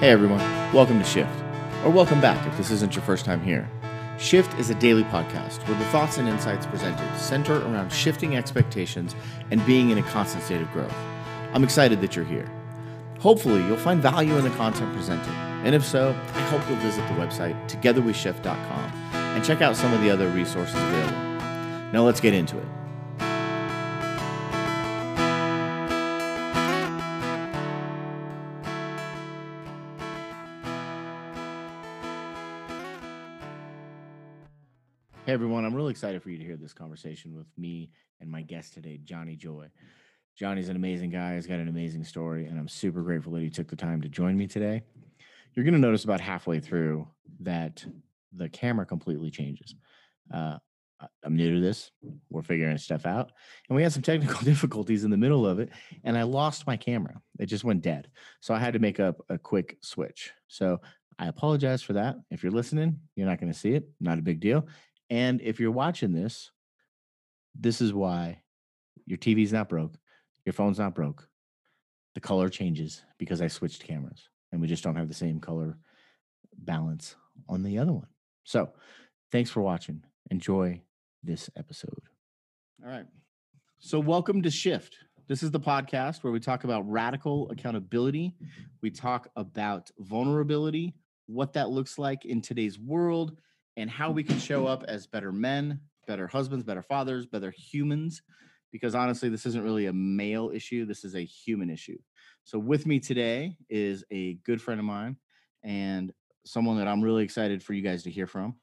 Hey everyone, welcome to Shift, or welcome back if this isn't your first time here. Shift is a daily podcast where the thoughts and insights presented center around shifting expectations and being in a constant state of growth. I'm excited that you're here. Hopefully, you'll find value in the content presented, and if so, I hope you'll visit the website togetherweshift.com and check out some of the other resources available. Now let's get into it. Hey everyone, I'm really excited for you to hear this conversation with me and my guest today, Johnny Joy. Johnny's an amazing guy, he's got an amazing story, and I'm super grateful that he took the time to join me today. You're going to notice about halfway through that the camera completely changes. Uh, I'm new to this. We're figuring stuff out. And we had some technical difficulties in the middle of it, and I lost my camera. It just went dead. So I had to make up a quick switch. So I apologize for that. If you're listening, you're not going to see it. Not a big deal. And if you're watching this, this is why your TV's not broke, your phone's not broke. The color changes because I switched cameras and we just don't have the same color balance on the other one. So, thanks for watching. Enjoy this episode. All right. So, welcome to Shift. This is the podcast where we talk about radical accountability. We talk about vulnerability, what that looks like in today's world, and how we can show up as better men, better husbands, better fathers, better humans. Because honestly, this isn't really a male issue, this is a human issue. So, with me today is a good friend of mine and someone that I'm really excited for you guys to hear from.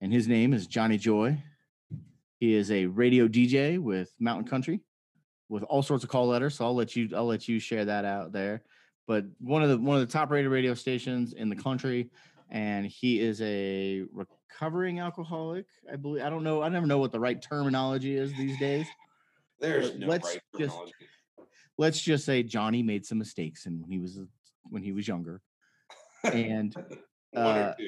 And his name is Johnny Joy. He is a radio DJ with Mountain Country with all sorts of call letters. So I'll let you I'll let you share that out there. But one of the one of the top rated radio stations in the country, and he is a recovering alcoholic. I believe I don't know. I never know what the right terminology is these days. There's But no let's right just- terminology. Let's just say Johnny made some mistakes and when he was when he was younger. And One uh, or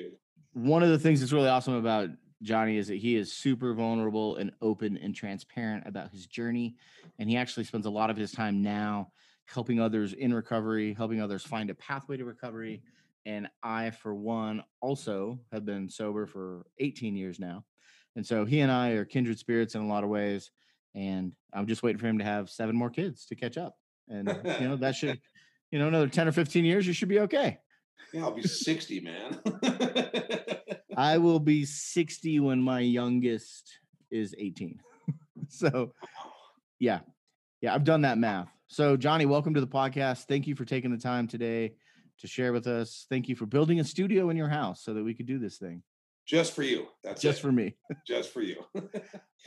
one of the things that's really awesome about Johnny is that he is super vulnerable and open and transparent about his journey. And he actually spends a lot of his time now helping others in recovery, helping others find a pathway to recovery. And I, for one, also have been sober for 18 years now. And so he and I are kindred spirits in a lot of ways. And I'm just waiting for him to have seven more kids to catch up. And, uh, you know, that should, you know, another 10 or 15 years, you should be okay. Yeah, I'll be 60, man. I will be 60 when my youngest is 18. so, yeah. Yeah, I've done that math. So, Johnny, welcome to the podcast. Thank you for taking the time today to share with us. Thank you for building a studio in your house so that we could do this thing Just for you. That's just it. for me. just for you.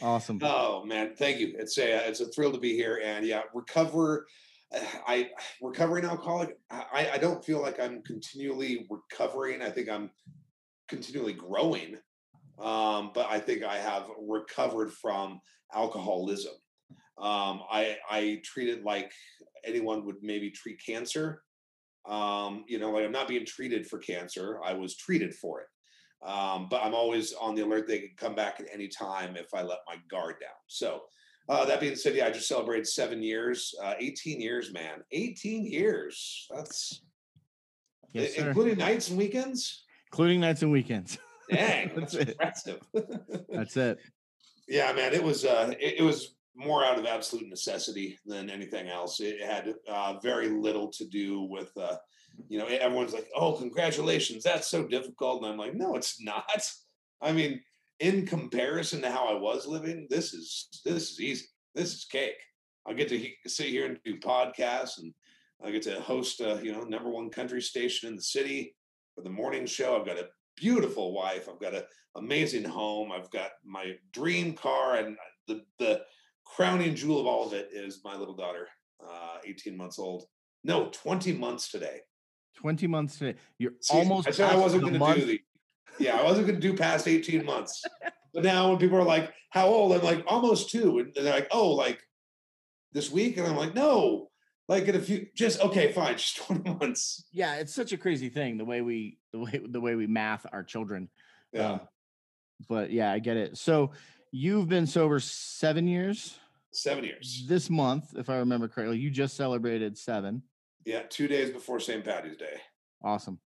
Awesome. oh man, thank you. It's a it's a thrill to be here. And yeah, recover. I recovering alcoholic. I I don't feel like I'm continually recovering. I think I'm continually growing. Um, but I think I have recovered from alcoholism. Um, I I treat it like anyone would maybe treat cancer. Um, you know, like I'm not being treated for cancer. I was treated for it. Um, but I'm always on the alert. They can come back at any time if I let my guard down. So uh, that being said, yeah, I just celebrated seven years, uh, 18 years, man, 18 years. That's Yes, sir. including nights and weekends. Including nights and weekends. Dang, That's that's it. impressive. That's it. yeah, man, it was uh, it, it was more out of absolute necessity than anything else. It had uh, very little to do with, uh, you know, everyone's like, "Oh, congratulations, that's so difficult," and I'm like, "No, it's not." I mean, in comparison to how I was living, this is this is easy. This is cake. I get to he- sit here and do podcasts, and I get to host a you know number one country station in the city for the morning show. I've got a beautiful wife. I've got an amazing home. I've got my dream car, and the the crowning jewel of all of it is my little daughter, uh, 18 months old. No, 20 months today. 20 months today. You're See, almost I said I wasn't going to do the. Yeah, I wasn't going to do past 18 months. But now when people are like, "How old?" I'm like, "Almost two. and they're like, "Oh, like this week," and I'm like, "No, like in a few. Just okay, fine, just 20 months." Yeah, it's such a crazy thing the way we the way the way we math our children. Yeah, Um, but yeah, I get it. So you've been sober seven years. Seven years. This month, if I remember correctly, you just celebrated seven. Yeah, two days before St. Patty's Day. Awesome.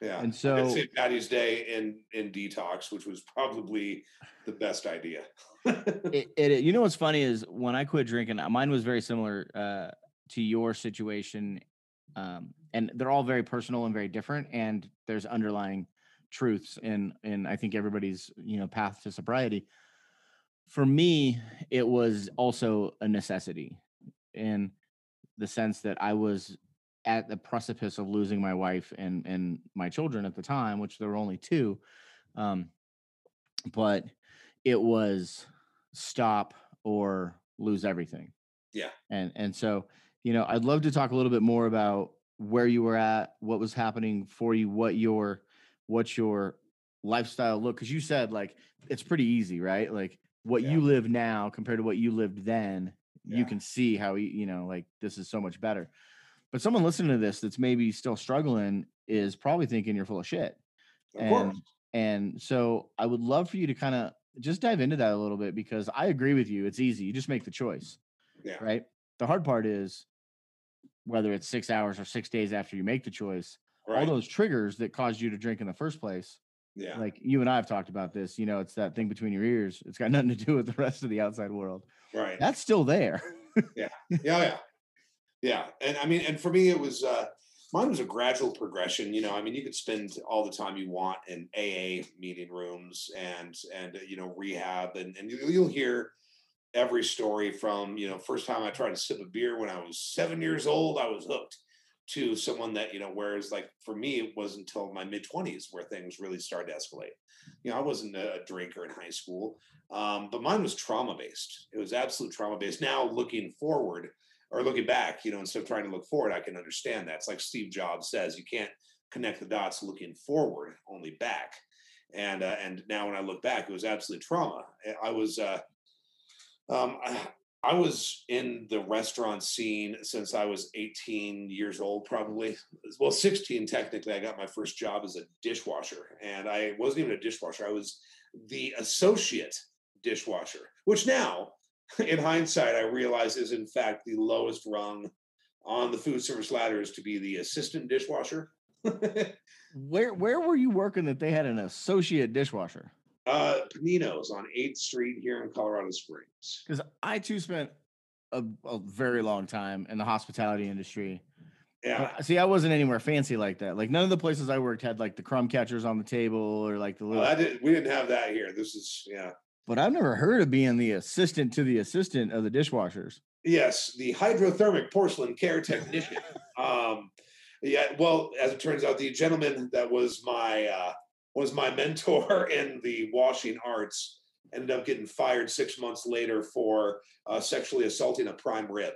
Yeah. And so St. Patty's Day in in detox, which was probably the best idea. it, it, you know what's funny is when I quit drinking, uh, mine was very similar uh, to your situation, um, and they're all very personal and very different. And there's underlying truths in in I think everybody's you know path to sobriety. For me, it was also a necessity in the sense that I was at the precipice of losing my wife and and my children at the time, which there were only two. Um, but it was stop or lose everything. Yeah. And and so, you know, I'd love to talk a little bit more about where you were at, what was happening for you, what your what your lifestyle look cuz you said like it's pretty easy, right? Like what Yeah. you live now compared to what you lived then, you can see how you know, like this is so much better. But someone listening to this that's maybe still struggling is probably thinking you're full of shit. Of course. And and so I would love for you to kind of just dive into that a little bit because I agree with you. It's easy. You just make the choice, Yeah. right? The hard part is whether it's six hours or six days after you make the choice, all those triggers that caused you to drink in the first place. Yeah. Like you and I have talked about this, you know, it's that thing between your ears. It's got nothing to do with the rest of the outside world. right. That's still there. yeah yeah yeah Yeah. and i mean and for me it was uh mine was a gradual progression you know i mean you could spend all the time you want in aa meeting rooms and and uh, you know rehab and and you- you'll hear every story from you know first time i tried to sip a beer when i was seven years old i was hooked to someone that you know whereas like for me it wasn't until my mid 20s where things really started to escalate. You know i wasn't a, drinker in high school um, but mine was trauma based it was absolute trauma based now looking forward or looking back you know instead of trying to look forward i can understand that. It's like steve jobs says you can't connect the dots looking forward only back. And uh, and now when i look back it was absolute trauma. I was uh um, I was in the restaurant scene since I was 18 years old, probably. Well, 16 technically. I got my first job as a dishwasher, and I wasn't even a dishwasher. I was the associate dishwasher, which now, in hindsight, I realize is in fact the lowest rung on the food service ladder is to be the assistant dishwasher. Where where were you working that they had an associate dishwasher? Uh, Panino's on 8th Street here in Colorado Springs. Because I too spent a, a very long time in the hospitality industry. Yeah. See, I wasn't anywhere fancy like that. Like none of the places I worked had like the crumb catchers on the table or like the Well, little. I did, we didn't have that here. This is, yeah. but I've never heard of being the assistant to the assistant of the dishwashers. Yes, the hydrothermic porcelain care technician. um, yeah, well, as it turns out, the gentleman that was my uh, was my mentor in the washing arts ended up getting fired six months later for uh, sexually assaulting a prime rib.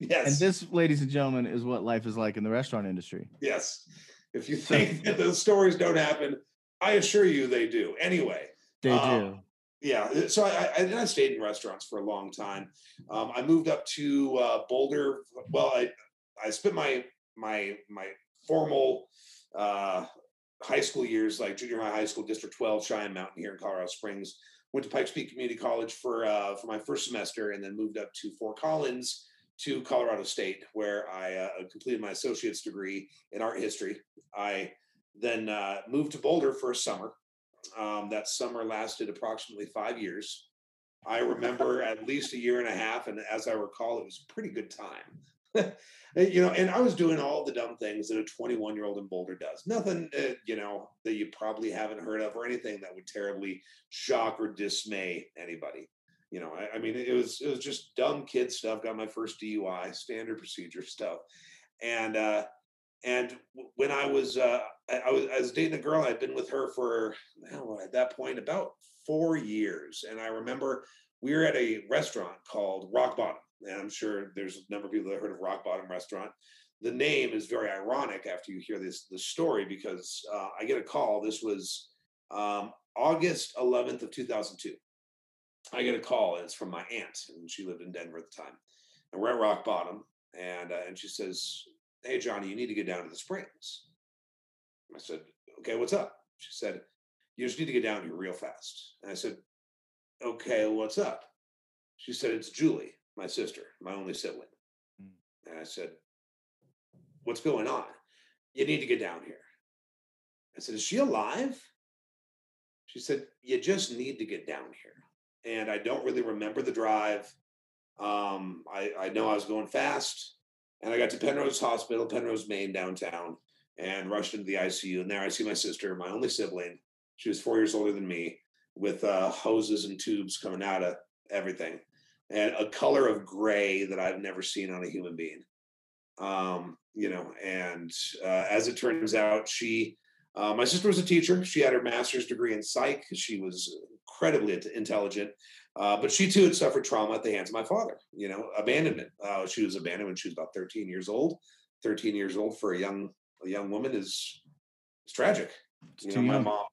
yes, And this, ladies and gentlemen, is what life is like in the restaurant industry. yes. If you think that those stories don't happen, I assure you they do. Anyway, They Um, do. yeah uh, so i i, I stayed in restaurants for a long time um, i moved up to uh, boulder well i i spent my my my formal uh, high school years like junior high high school district 12 cheyenne mountain here in colorado springs went to pikes peak community college for uh, for my first semester and then moved up to fort collins to colorado state where i uh, completed my associate's degree in art history i then uh, moved to boulder for a summer um, that summer lasted approximately five years. I remember at least a year and a half, and as I recall, it was a pretty good time. you know, and I was doing all the dumb things that a 21 year old in Boulder does. Nothing, uh, you know, that you probably haven't heard of, or anything that would terribly shock or dismay anybody. You know, I, I mean, it was it was just dumb kid stuff. Got my first DUI, standard procedure stuff, and uh, and when I was uh, I, I was I was dating a girl. I'd been with her for well, at that point about four years, and I remember we were at a restaurant called Rock Bottom, and I'm sure there's a number of people that heard of Rock Bottom Restaurant. The name is very ironic after you hear this the story because uh, I get a call. This was um, August 11th of 2002. I get a call, and it's from my aunt, and she lived in Denver at the time. And we're at Rock Bottom, and uh, and she says, "Hey, Johnny, you need to get down to the Springs." I said, "Okay, what's up?" She said, "You just need to get down here real fast." And I said, "Okay, what's up?" She said, "It's Julie, my sister, my only sibling." Mm. And I said, what's going on? You need to get down here. I said, Is she alive? She said, You just need to get down here. And I don't really remember the drive. Um, I, I know I was going fast. And I got to Penrose Hospital, Penrose, Main, downtown, and rushed into the ICU. And there I see my sister, my only sibling. She was four years older than me, with uh, hoses and tubes coming out of everything, and a color of gray that I've never seen on a human being. Um, you know, and uh, as it turns out, she, uh, my sister was a teacher. She had her master's degree in psych. She was incredibly intelligent, uh, but she too had suffered trauma at the hands of my father. You know, abandonment. Uh, she was abandoned when she was about 13 years old. 13 years old for a young a young woman is is tragic. You know, my mom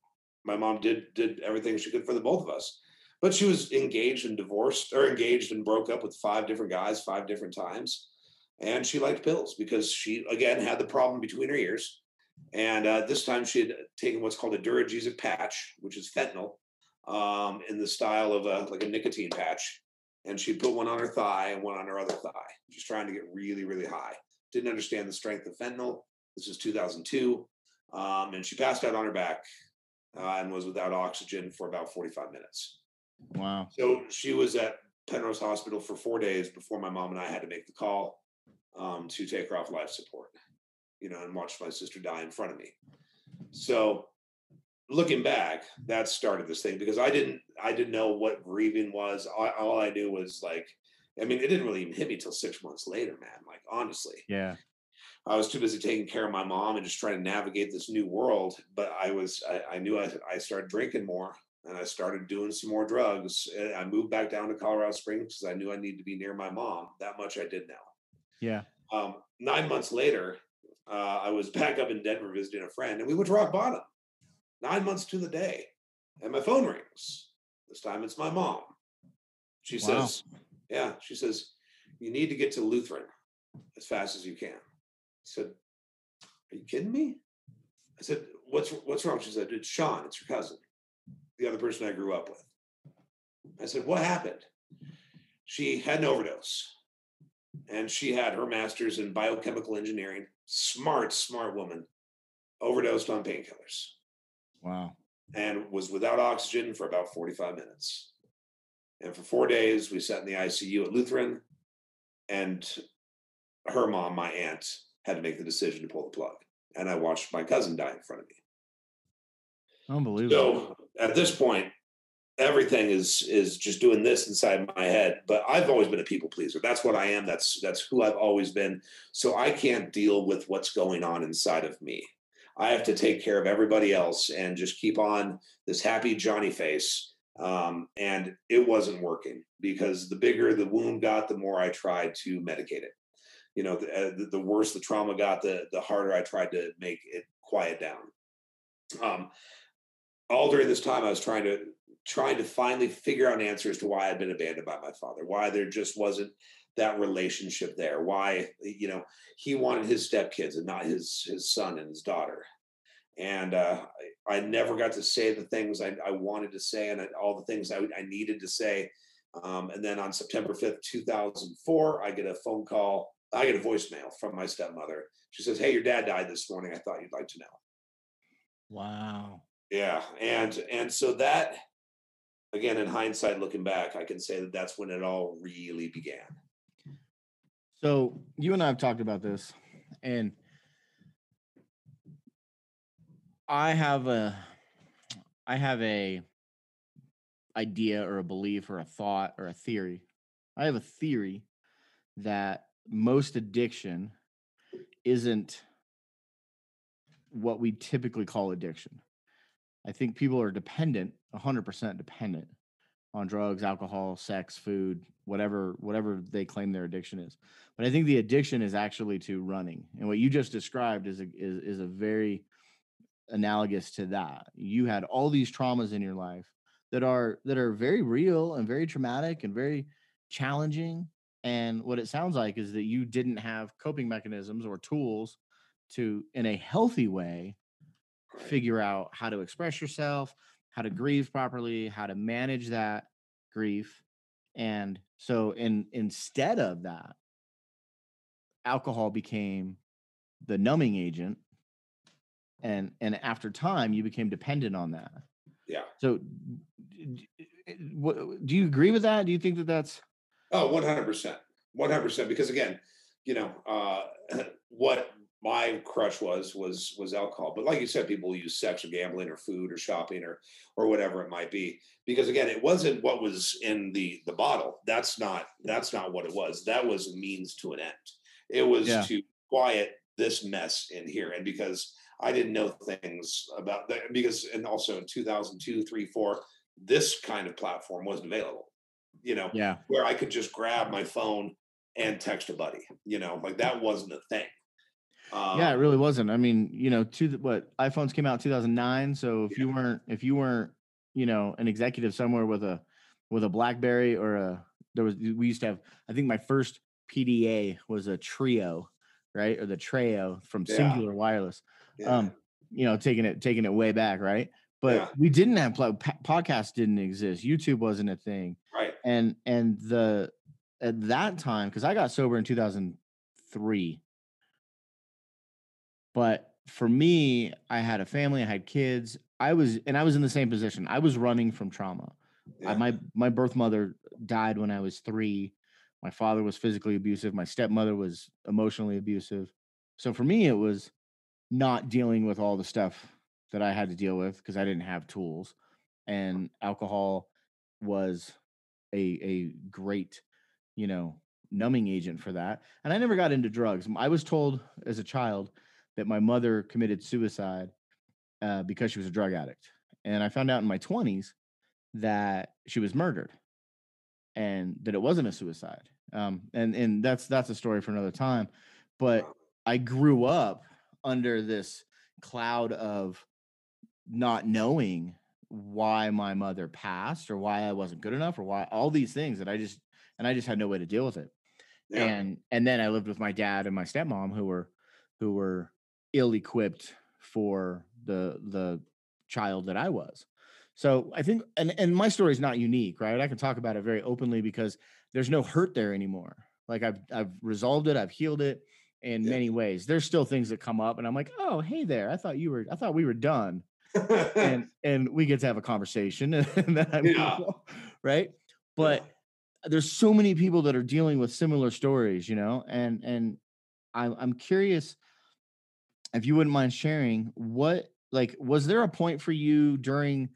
my mom did did everything she could for the both of us, but she was engaged and divorced or engaged and broke up with five different guys five different times, and she liked pills because she again had the problem between her ears, and uh, this time she had taken what's called a Duragesic patch, which is fentanyl, um, in the style of a like a nicotine patch, and she put one on her thigh and one on her other thigh, she's trying to get really really high. Didn't understand the strength of fentanyl. This is 2002, um, and she passed out on her back uh, and was without oxygen for about 45 minutes. Wow. So she was at Penrose Hospital for four days before my mom and I had to make the call um, to take her off life support, you know, and watch my sister die in front of me. So looking back, that started this thing because I didn't I didn't know what grieving was. All, all I knew was like, I mean, it didn't really even hit me till six months later, man. Like honestly, yeah. I was too busy taking care of my mom and just trying to navigate this new world. But I was I, I knew I, I started drinking more and I started doing some more drugs. And I moved back down to Colorado Springs because I knew I needed to be near my mom. That much I did know. Yeah. Um, nine months later, uh, I was back up in Denver visiting a friend, and we went to rock bottom nine months to the day. And my phone rings. This time it's my mom. She wow. says, Yeah, she says, you need to get to Lutheran as fast as you can. I said, Are you kidding me? I said, What's what's wrong? She said, It's Sean, it's your cousin, the other person I grew up with. I said, What happened? She had an overdose and she had her master's in biochemical engineering. Smart, smart woman, overdosed on painkillers. Wow. And was without oxygen for about 45 minutes. And for four days, we sat in the ICU at Lutheran. And her mom, my aunt, had to make the decision to pull the plug. And I watched my cousin die in front of me. Unbelievable. So at this point, everything is is just doing this inside my head but i've always been a people pleaser that's what i am that's that's who i've always been so i can't deal with what's going on inside of me I have to take care of everybody else and just keep on this happy Johnny face. Um, and it wasn't working because the bigger the wound got, the more I tried to medicate it. You know, the, uh, the, worse the trauma got, the the harder I tried to make it quiet down. Um, all during this time, I was trying to trying to finally figure out answers to why I'd been abandoned by my father, why there just wasn't that relationship there why you know he wanted his stepkids and not his his son and his daughter. And uh, I, I, never got to say the things I, I wanted to say and all the things I, I needed to say. Um, and then on september 5th 2004 i get a phone call i get a voicemail from my stepmother. She says hey your dad died this morning. I thought you'd like to know. Wow yeah and and so that again in hindsight looking back i can say that that's when it all really began so you and I have talked about this, and I have a, I have a idea or a belief or a thought or a theory. I have a theory that most addiction isn't what we typically call addiction. I think people are dependent, 100% dependent on drugs, alcohol, sex, food, whatever whatever they claim their addiction is. But I think the addiction is actually to running. And what you just described is a, is, is a very analogous to that. You had all these traumas in your life that are that are very real and very traumatic and very challenging and what it sounds like is that you didn't have coping mechanisms or tools to in a healthy way figure out how to express yourself how to grieve properly, how to manage that grief. And so in instead of that, alcohol became the numbing agent and and after time you became dependent on that Yeah. so d- d- what do you agree with that do you think that that's Oh, 100%. 100% because again, you know, uh what my crush was was was alcohol. But like you said people use sex or gambling or food or shopping or or whatever it might be because again, it wasn't what was in the the bottle. That's not that's not what it was. That was a means to an end. It was Yeah. to quiet this mess in here and because I didn't know things about that because and also in 2002, 3, 4 this kind of platform wasn't available. You know, yeah where I could just grab my phone and text a buddy. You know, like that wasn't a thing. Um, yeah it really wasn't i mean you know to the, what iphones came out 2009 so if you weren't if you weren't you know an executive somewhere with a with a blackberry or a there was we used to have i think my first pda was a Treo right or the Treo from Yeah. Cingular wireless yeah, um you know taking it taking it way back right but Yeah. we didn't have podcasts didn't exist youtube wasn't a thing right. and and the at that time because i got sober in 2003 but for me i had a family i had kids i was and i was in the same position i was running from trauma. I, my my birth mother died when i was three my father was physically abusive my stepmother was emotionally abusive so for me it was not dealing with all the stuff that i had to deal with because i didn't have tools and alcohol was a a great you know numbing agent for that and i never got into drugs. I was told as a child that my mother committed suicide uh, because she was a drug addict and i found out in my 20s that she was murdered and that it wasn't a suicide um, and and that's that's a story for another time but i grew up under this cloud of not knowing why my mother passed or why I wasn't good enough or why all these things that I just and I just had no way to deal with it. Yeah. And and then I lived with my dad and my stepmom who were who were ill equipped for the the child that I was. So I think and and my story is not unique, right? I can talk about it very openly because there's no hurt there anymore. Like I've I've resolved it, I've healed it in Yeah. many ways. There's still things that come up and I'm like, "Oh, hey there. I thought you were I thought we were done." and and we get to have a conversation and then I move Yeah. right but there's so many people that are dealing with similar stories you know and and i'm, I'm curious if you wouldn't mind sharing what like was there a point for you during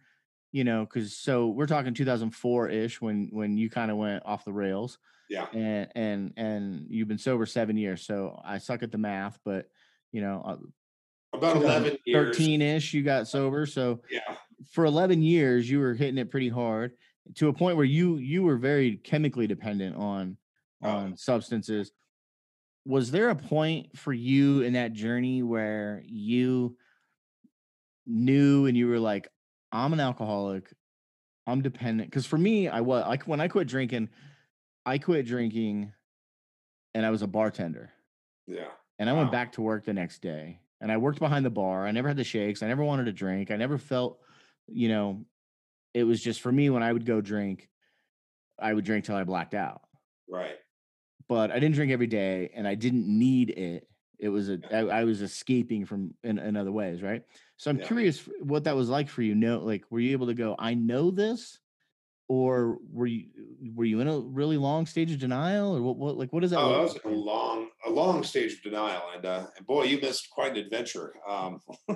you know because so we're talking 2004ish when when you kind of went off the rails yeah. and and and you've been sober seven years so i suck at the math but you know uh, About 11 13ish you got sober so Yeah. for 11 years you were hitting it pretty hard to a point where you you were very chemically dependent on Oh. on substances was there a point for you in that journey where you knew and you were like i'm an alcoholic i'm dependent because for me i was like when i quit drinking i quit drinking and i was a bartender Yeah. and I went back to work the next day and I worked behind the bar. I never had the shakes. I never wanted to drink. I never felt, you know, it was just for me when I would go drink, I would drink till I blacked out. Right. But I didn't drink every day and I didn't need it. It was a I, I was escaping from in, in other ways, right? So I'm Yeah. curious what that was like for you. No, like were you able to go, I know this? Or were you were you in a really long stage of denial? Or what, what like what does that Oh, that was like a long, a long stage of denial, and uh, and boy, you missed quite an adventure. Um,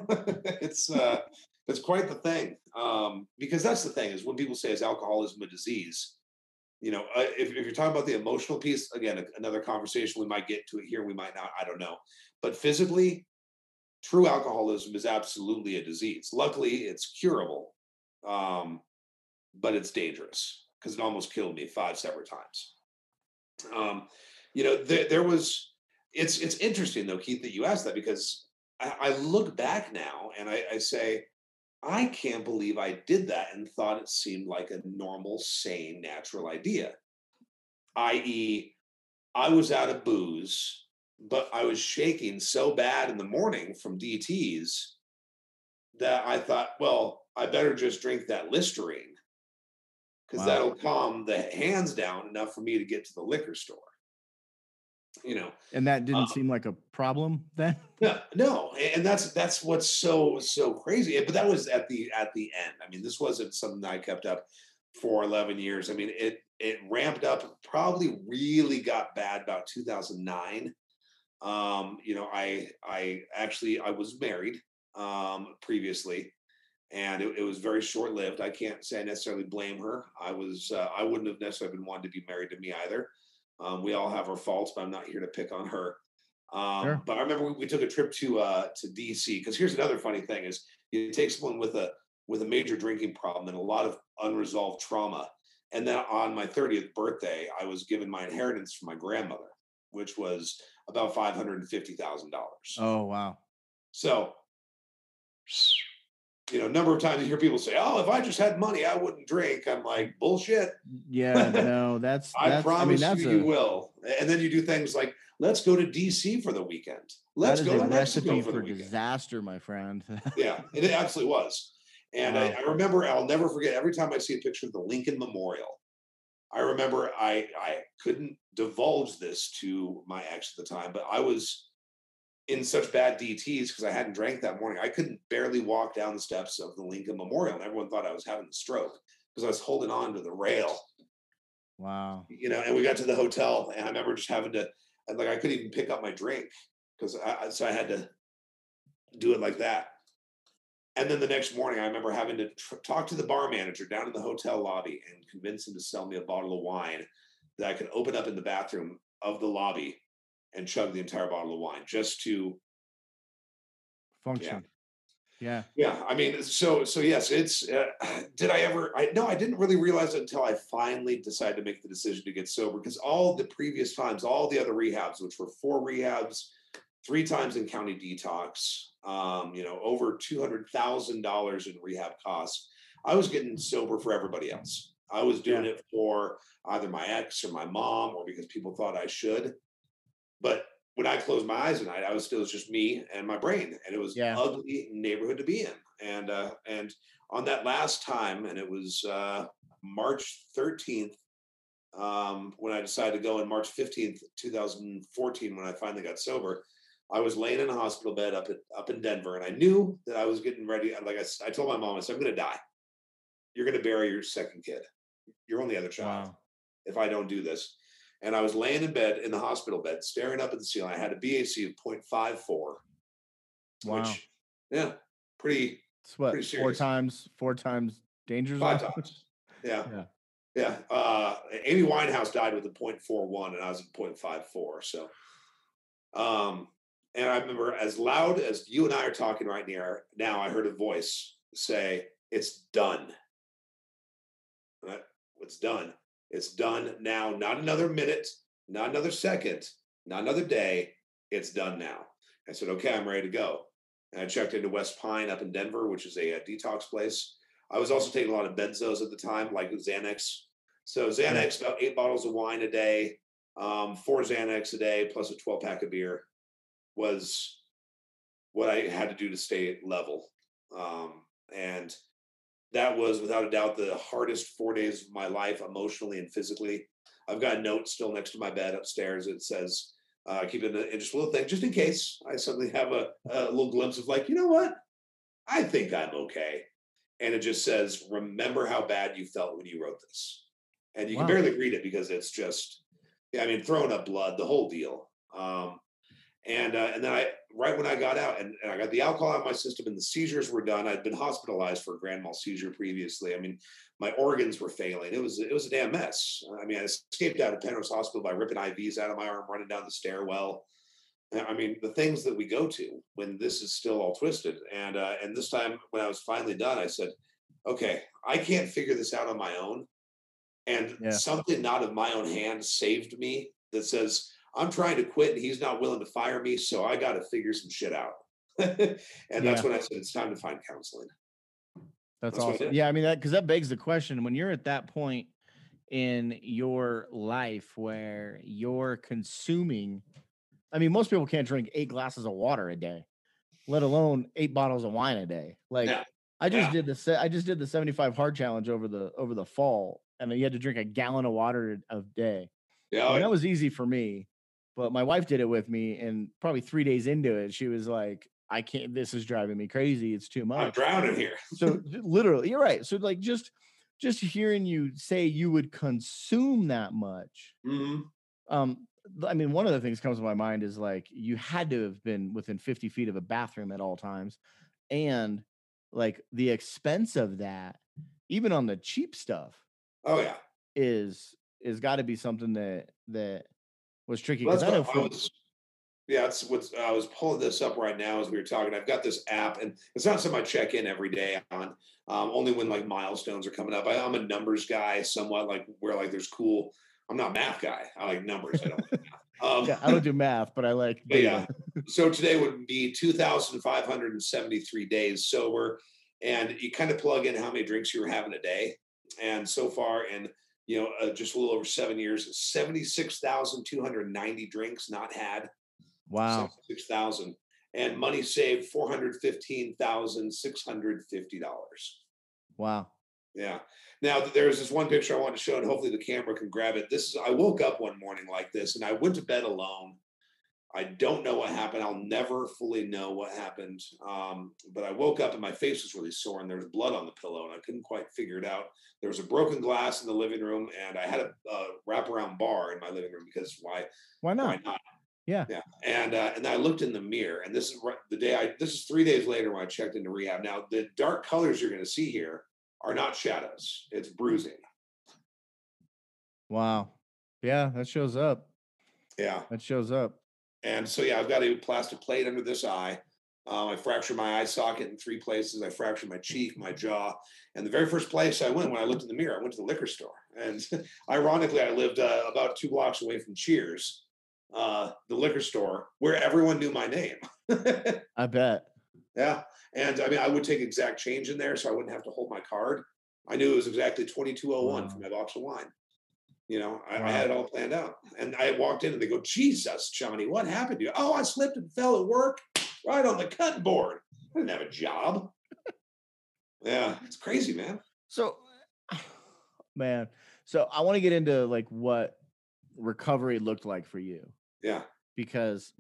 it's uh, it's quite the thing. Um, because that's the thing is when people say is alcoholism a disease, you know, uh, if, if you're talking about the emotional piece, again, another conversation we might get to it here, we might not, I don't know. But physically, true alcoholism is absolutely a disease. Luckily, it's curable, um, but it's dangerous because it almost killed me five separate times. Um, you know, there, there was. It's it's interesting though, Keith, that you asked that because I, I look back now and I, I say, I can't believe I did that and thought it seemed like a normal, sane, natural idea. I.e., I was out of booze, but I was shaking so bad in the morning from DTs that I thought, well, I better just drink that Listerine because Wow. that'll calm the hands down enough for me to get to the liquor store. You know, And that didn't um, seem like a problem then? no, no, and that's that's what's so so crazy. But that was at the at the end. I mean, this wasn't something I kept up for eleven years. I mean, it it ramped up. Probably really got bad about two thousand nine. Um, you know, I I actually I was married um, previously, and it, it was very short lived. I can't say I necessarily blame her. I was uh, I wouldn't have necessarily been wanting to be married to me either. Um, we all have our faults, but I'm not here to pick on her. Um, Sure. But I remember we, we took a trip to uh, to DC because here's another funny thing: is you take someone with a with a major drinking problem and a lot of unresolved trauma, and then on my 30th birthday, I was given my inheritance from my grandmother, which was about five hundred and fifty thousand dollars. Oh wow. So, you know, number of times you hear people say, "Oh, if I just had money, I wouldn't drink." I'm like, bullshit. Yeah, no, that's I that's promise I mean that's you, a you will. And then you do things like, "Let's go to DC for the weekend. Let's that is go a to Mexico recipe for for disaster, my friend. Yeah, it absolutely was. And I, I remember, I'll never forget. Every time I see a picture of the Lincoln Memorial, I remember I I couldn't divulge this to my ex at the time, but I was in such bad DTs because I hadn't drank that morning. I couldn't barely walk down the steps of the Lincoln Memorial, and everyone thought I was having a stroke because I was holding on to the rail. wow. You know, and we got to the hotel, and I remember just having to, like, I couldn't even pick up my drink because I, so I had to do it like that. And then the next morning, I remember having to tr- talk to the bar manager down in the hotel lobby and convince him to sell me a bottle of wine that I could open up in the bathroom of the lobby and chug the entire bottle of wine just to Function. Yeah. yeah i mean so so yes it's uh, did i ever i no i didn't really realize it until i finally decided to make the decision to get sober because all the previous times all the other rehabs which were four rehabs three times in county detox um, you know over $200000 in rehab costs i was getting sober for everybody else i was doing it for either my ex or my mom or because people thought i should but when I closed my eyes at night, I was still it was just me and my brain, and it was Yeah. ugly neighborhood to be in. And uh, and on that last time, and it was uh, March thirteenth, um, when I decided to go, and March fifteenth, two thousand fourteen, when I finally got sober, I was laying in a hospital bed up at, up in Denver, and I knew that I was getting ready. Like I, I told my mom, I said, "I'm going to die. You're going to bury your second kid, your only other child." Wow. if I don't do this. And I was laying in bed in the hospital bed, staring up at the ceiling. I had a BAC of 0.54, Wow. which, yeah, pretty It's what pretty four times four times danger five times. Yeah. Yeah. Yeah. Uh, Amy Winehouse died with a 0.41 and I was at 0.54. So, um, and I remember as loud as you and I are talking right near now, I heard a voice say, It's done. Right? It's done. It's done now. Not another minute, not another second, not another day. It's done now. I said, Okay, I'm ready to go. And I checked into West Pine up in Denver, which is a, uh detox place. I was also taking a lot of benzos at the time, like Xanax. So Xanax, about eight bottles of wine a day, um, four Xanax a day, plus a 12 pack of beer was what I had to do to stay level. Um, and that was without a doubt the hardest four days of my life, emotionally and physically. I've got a note still next to my bed upstairs. It says, uh, keep it in just a little thing, just in case I suddenly have a, a little glimpse of like, you know what? I think I'm okay. And it just says, remember how bad you felt when you wrote this. And you Wow. can barely read it because it's just, I mean, throwing up blood, the whole deal. Um, and uh, and then I right when I got out and, and I got the alcohol out of my system and the seizures were done. I'd been hospitalized for a grand mal seizure previously. I mean, my organs were failing. It was it was a damn mess. I mean, I escaped out of Penrose Hospital by ripping IVs out of my arm, running down the stairwell. I mean, the things that we go to when this is still all twisted. And uh, and this time when I was finally done, I said, okay, I can't figure this out on my own. And Yeah. something not of my own hand saved me that says, I'm trying to quit and he's not willing to fire me. So I got to figure some shit out. and that's when I said, it's time to find counseling. That's, That's what I awesome. Yeah, I mean that because that begs the question when you're at that point in your life where you're consuming. I mean, most people can't drink eight glasses of water a day, let alone eight bottles of wine a day. Like Yeah. I just Yeah. did the I just did the 75 hard challenge over the over the fall, and you had to drink a gallon of water a a day. Yeah. And that was easy for me. But my wife did it with me, and probably three days into it, she was like, "I can't. This is driving me crazy. It's too much. I'm drowning here. so literally, you're right. So like just just hearing you say you would consume that much. Mhm. Um, I mean, one of the things comes to my mind is like you had to have been within 50 feet of a bathroom at all times, and like the expense of that, even on the cheap stuff, Oh yeah. is is got to be something that that was tricky. Well, that's I know what I was. Yeah, it's what's I was pulling this up right now as we were talking. I've got this app, and it's not something I check in every day on. Um, only when like milestones are coming up. I, I'm a numbers guy, somewhat like where like there's cool. I'm not a math guy. I like numbers. I don't. like math. Um, yeah, I don't do math, but I like but yeah. So today would be 2,573 days sober, and you kind of plug in how many drinks you were having a day. And so far, in you know, uh, just a little over seven years, 76,290 drinks not had. Wow. Six thousand and money saved four hundred fifteen thousand six hundred fifty dollars. Wow. Yeah. Now there's this one picture I want to show, and hopefully the camera can grab it. This is I woke up one morning like this, and I went to bed alone. I don't know what happened. I'll never fully know what happened. Um, but I woke up and my face was really sore, and there was blood on the pillow, and I couldn't quite figure it out. There was a broken glass in the living room, and I had a, a wraparound bar in my living room because why? Why Why not? not? Yeah. Yeah. And uh, and I looked in the mirror, and this is the day I. This is three days later when I checked into rehab. Now the dark colors you're going to see here are not shadows; it's bruising. Wow. Yeah, that shows up. Yeah. That shows up. And so yeah, I've got a plastic plate under this eye. Um, I fractured my eye socket in three places. I fractured my cheek, my jaw, and the very first place I went when I looked in the mirror, I went to the liquor store. And ironically, I lived uh, about two blocks away from Cheers, uh, the liquor store, where everyone knew my name. I bet. Yeah. And I mean, I would take exact change in there so I wouldn't have to hold my card. I knew it was exactly 2201 for my box of wine. You know, I, I had it all planned out. And I walked in and they go, Jesus, Johnny, what happened to you? Oh, I slipped and fell at work right on the cutting board. I didn't have a job. yeah, it's crazy, man. So, man, so I want to get into like what recovery looked like for you Yeah. because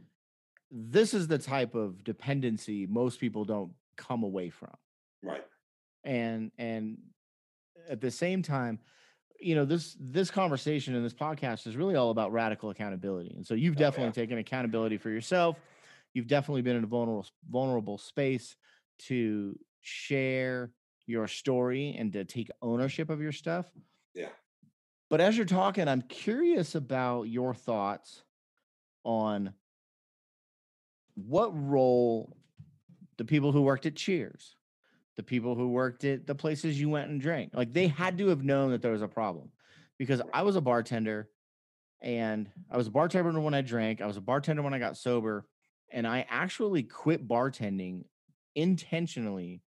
this is the type of dependency most people don't come away from. Right. And and at the same time, you know, this this conversation and this podcast is really all about radical accountability. And so you've Oh, yeah. definitely taken accountability for yourself. You've definitely been in a vulnerable vulnerable space to share your story and to take ownership of your stuff. Yeah. But as you're talking, I'm curious about your thoughts on what role the people who worked at Cheers, the people who worked at the places you went and drank, like they mm-hmm. had to have known that there was a problem because I was a bartender and I was a bartender when I drank, I was a bartender when I got sober, and I actually quit bartending intentionally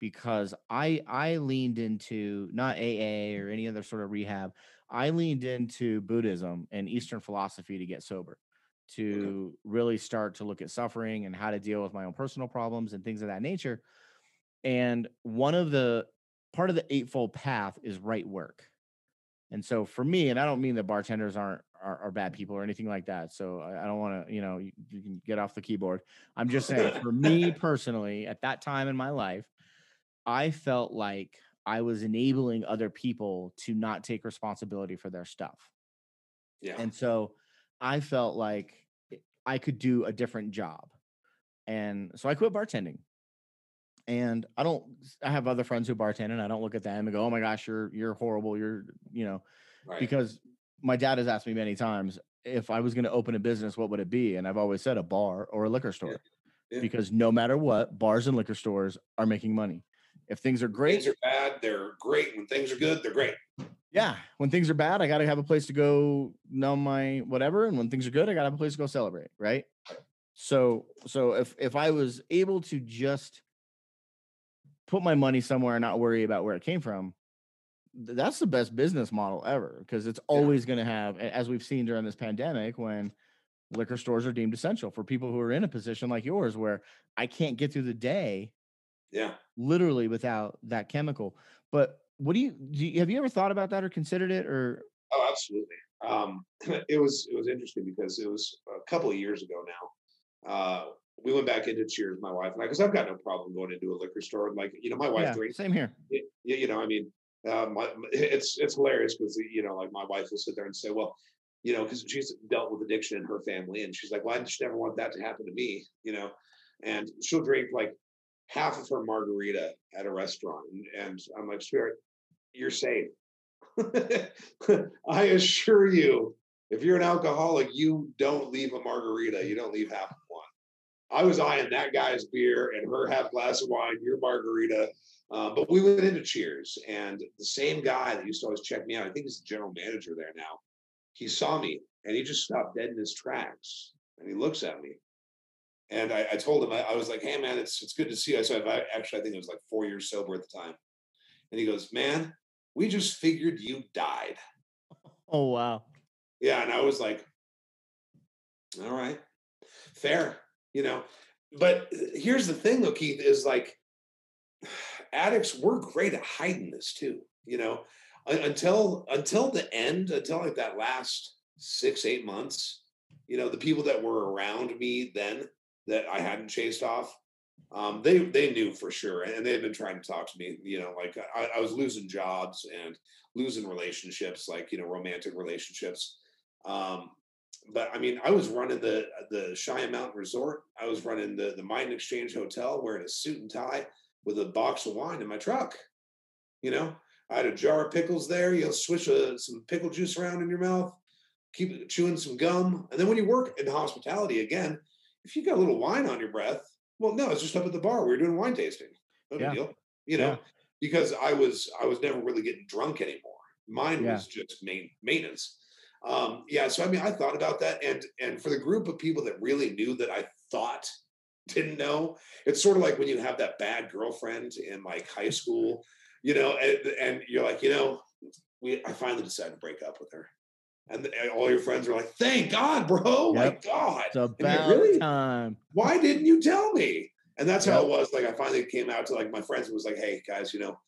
because I I leaned into not AA or any other sort of rehab. I leaned into Buddhism and Eastern philosophy to get sober, to really start to look at suffering and how to deal with my own personal problems and things of that nature. And one of the part of the eightfold path is right work. And so for me, and I don't mean that bartenders aren't are, are bad people or anything like that. So I, I don't want to, you know, you, you can get off the keyboard. I'm just saying for me personally, at that time in my life, I felt like I was enabling other people to not take responsibility for their stuff. Yeah. And so I felt like I could do a different job. And so I quit bartending. And I don't I have other friends who bartend and I don't look at them and go, "Oh my gosh, you're you're horrible. You're, you know, right. because my dad has asked me many times if I was going to open a business, what would it be? And I've always said a bar or a liquor store. Yeah. Because no matter what, bars and liquor stores are making money. If things are great, things are bad, they're great. When things are good, they're great. yeah. When things are bad, I got to have a place to go numb my whatever. And when things are good, I got to have a place to go celebrate. Right. So, so if, if I was able to just put my money somewhere and not worry about where it came from, that's the best business model ever because it's always going to have, as we've seen during this pandemic, when liquor stores are deemed essential for people who are in a position like yours where I can't get through the day Yeah. literally without that chemical. But what do you, do you have you ever thought about that or considered it or Oh, absolutely. um, it was it was interesting because it was a couple of years ago now. Uh, we went back into Cheers, my wife and I, because I've got no problem going into a liquor store and like you know my wife Yeah, drinks. same here. You know, I mean, uh, my, it's it's hilarious because you know, like my wife will sit there and say, well, you know, because she's dealt with addiction in her family, and she's like, why did she never want that to happen to me? You know, and she'll drink like half of her margarita at a restaurant, and, and I'm like, Spirit, you're safe. I assure you, if you're an alcoholic, you don't leave a margarita. You don't leave half. I was eyeing that guy's beer and her half glass of wine, your margarita. Uh, but we went into Cheers, and the same guy that used to always check me out, I think he's the general manager there now. He saw me and he just stopped dead in his tracks and he looks at me. And I, I told him, I, I was like, hey man, it's it's good to see you. I said, I, actually, I think it was like four years sober at the time. And he goes, Man, we just figured you died. Oh wow. Yeah. And I was like, all right, fair, you know. But uh, here's the thing though, Keith, is like addicts, we're great at hiding this too, you know. Until until the end, until like that last six, eight months, you know, the people that were around me then that I hadn't chased off, um, they they knew for sure, and they had been trying to talk to me. You know, like I, I was losing jobs and losing relationships, like you know, romantic relationships. Um, but I mean, I was running the the Cheyenne Mountain Resort. I was running the the Mining Exchange Hotel, wearing a suit and tie with a box of wine in my truck. You know, I had a jar of pickles there. You'll swish a, some pickle juice around in your mouth, keep chewing some gum, and then when you work in hospitality again, if you got a little wine on your breath, well, no, it's just up at the bar. We were doing wine tasting. No Yeah. deal. You know, Yeah. because I was I was never really getting drunk anymore. Mine Yeah. was just main maintenance. Um, yeah, so I mean, I thought about that, and and for the group of people that really knew that I thought didn't know, it's sort of like when you have that bad girlfriend in like high school, you know, and, and you're like, you know, we I finally decided to break up with her, and, all your friends are like, thank God, bro, my God, It's about really- time. why didn't you tell me? And that's how it was. Like I finally came out to like my friends and was like, hey guys, you know,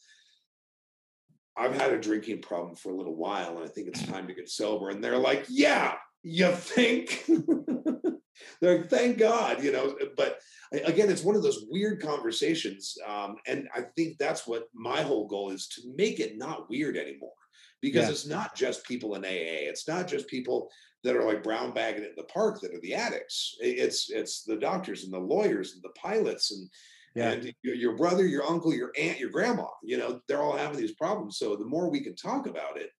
I've had a drinking problem for a little while and I think it's time to get sober. And they're like, yeah, you think? they're like, thank God, you know, but again, it's one of those weird conversations. Um, and I think that's what my whole goal is to make it not weird anymore. Because Yeah. it's not just people in AA. It's not just people that are like brown bagging it in the park that are the addicts. It's it's the doctors and the lawyers and the pilots and Yeah. and your, your brother, your uncle, your aunt, your grandma. You know, they're all having these problems. So the more we can talk about it,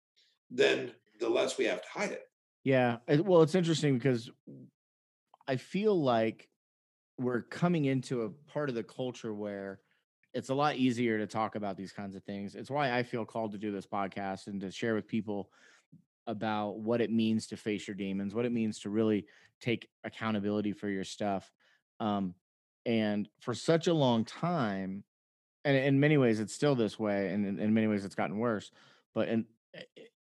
then the less we have to hide it. Yeah. Well, it's interesting because I feel like we're coming into a part of the culture where it's a lot easier to talk about these kinds of things. It's why I feel called to do this podcast and to share with people about what it means to face your demons, what it means to really take accountability for your stuff. Um, and for such a long time, and in many ways it's still this way, and in, many ways it's gotten worse. But in,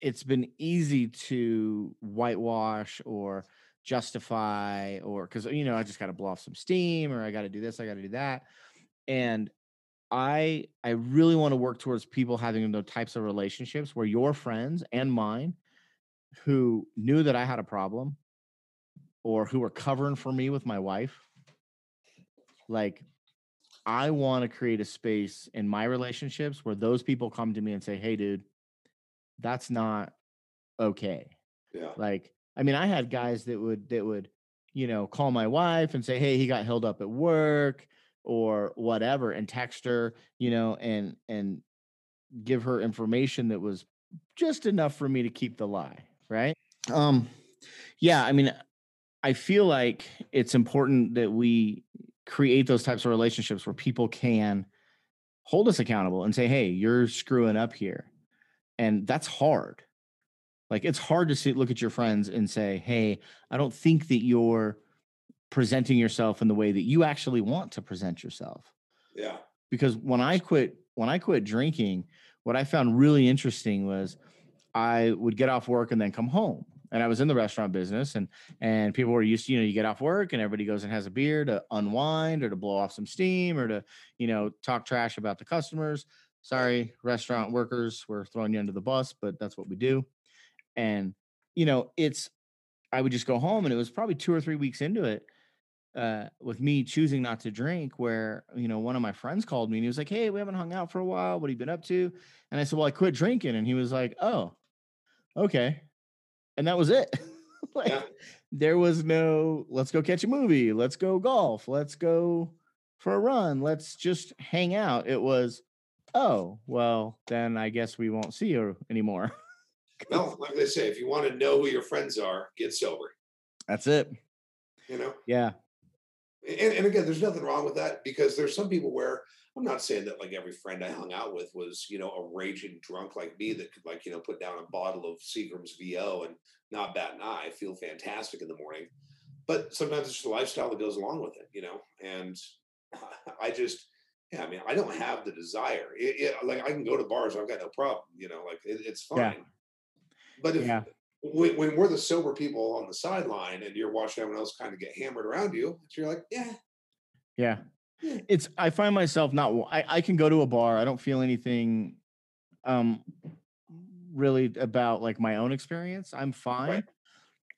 it's been easy to whitewash or justify, or because you know I just got to blow off some steam, or I got to do this, I got to do that, and I I really want to work towards people having those types of relationships where your friends and mine who knew that I had a problem or who were covering for me with my wife like I want to create a space in my relationships where those people come to me and say, "Hey dude, that's not okay." Yeah. Like, I mean, I had guys that would that would, you know, call my wife and say, "Hey, he got held up at work," or whatever, and text her, you know, and and give her information that was just enough for me to keep the lie, right? Um, yeah, I mean, I feel like it's important that we create those types of relationships where people can hold us accountable and say, "Hey, you're screwing up here," and that's hard. Like it's hard to see, look at your friends and say, "Hey, I don't think that you're presenting yourself in the way that you actually want to present yourself." Yeah. because when I quit when I quit drinking, what I found really interesting was I would get off work and then come home. And I was in the restaurant business and and people were used to, you know, you get off work and everybody goes and has a beer to unwind or to blow off some steam or to, you know, talk trash about the customers. Sorry, restaurant workers, we're throwing you under the bus, but that's what we do. And you know, it's I would just go home and it was probably 2 or 3 weeks into it uh with me choosing not to drink where you know one of my friends called me and he was like hey we haven't hung out for a while what have you been up to and i said well i quit drinking and he was like oh okay and that was it. Like Yeah. there was no let's go catch a movie. Let's go golf. Let's go for a run. Let's just hang out. It was oh well then i guess we won't see you anymore. Well, like they say, if you want to know who your friends are, get sober. that's it. You know, yeah. And, and again, there's nothing wrong with that because there's some people where I'm not saying that like every friend I hung out with was, you know, a raging drunk like me that could like, you know, put down a bottle of Seagram's VO and not bat an eye, feel fantastic in the morning. But sometimes it's just a lifestyle that goes along with it, you know. And I just, yeah, I mean, I don't have the desire. It, it- like I can go to bars, I've got no problem, you know, like it, it's fine. Yeah. But if Yeah. when, when we're the sober people on the sideline and you're watching everyone else kind of get hammered around you, you're like, yeah, Yeah. It's I find myself not I, I can go to a bar. I don't feel anything um really about like my own experience. I'm fine.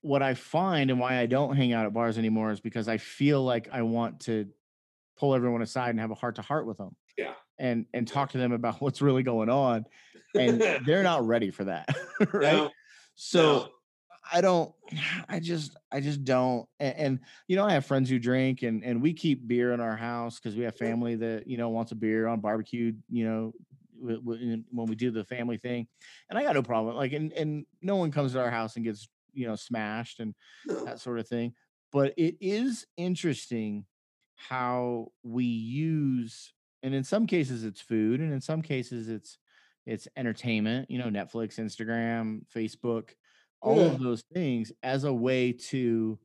What I find and why I don't hang out at bars anymore is because I feel like I want to pull everyone aside and have a heart to heart with them. Yeah. And and talk to them about what's really going on. And they're not ready for that. right. No, So no. I don't I just I just don't and, and you know I have friends who drink and and we keep beer in our house because we have family that you know wants a beer on barbecue you know w- w- when we do the family thing and I got no problem like and and no one comes to our house and gets you know smashed and that sort of thing but it is interesting how we use and in some cases it's food and in some cases it's it's entertainment you know netflix instagram facebook all Yeah. of those things as a way to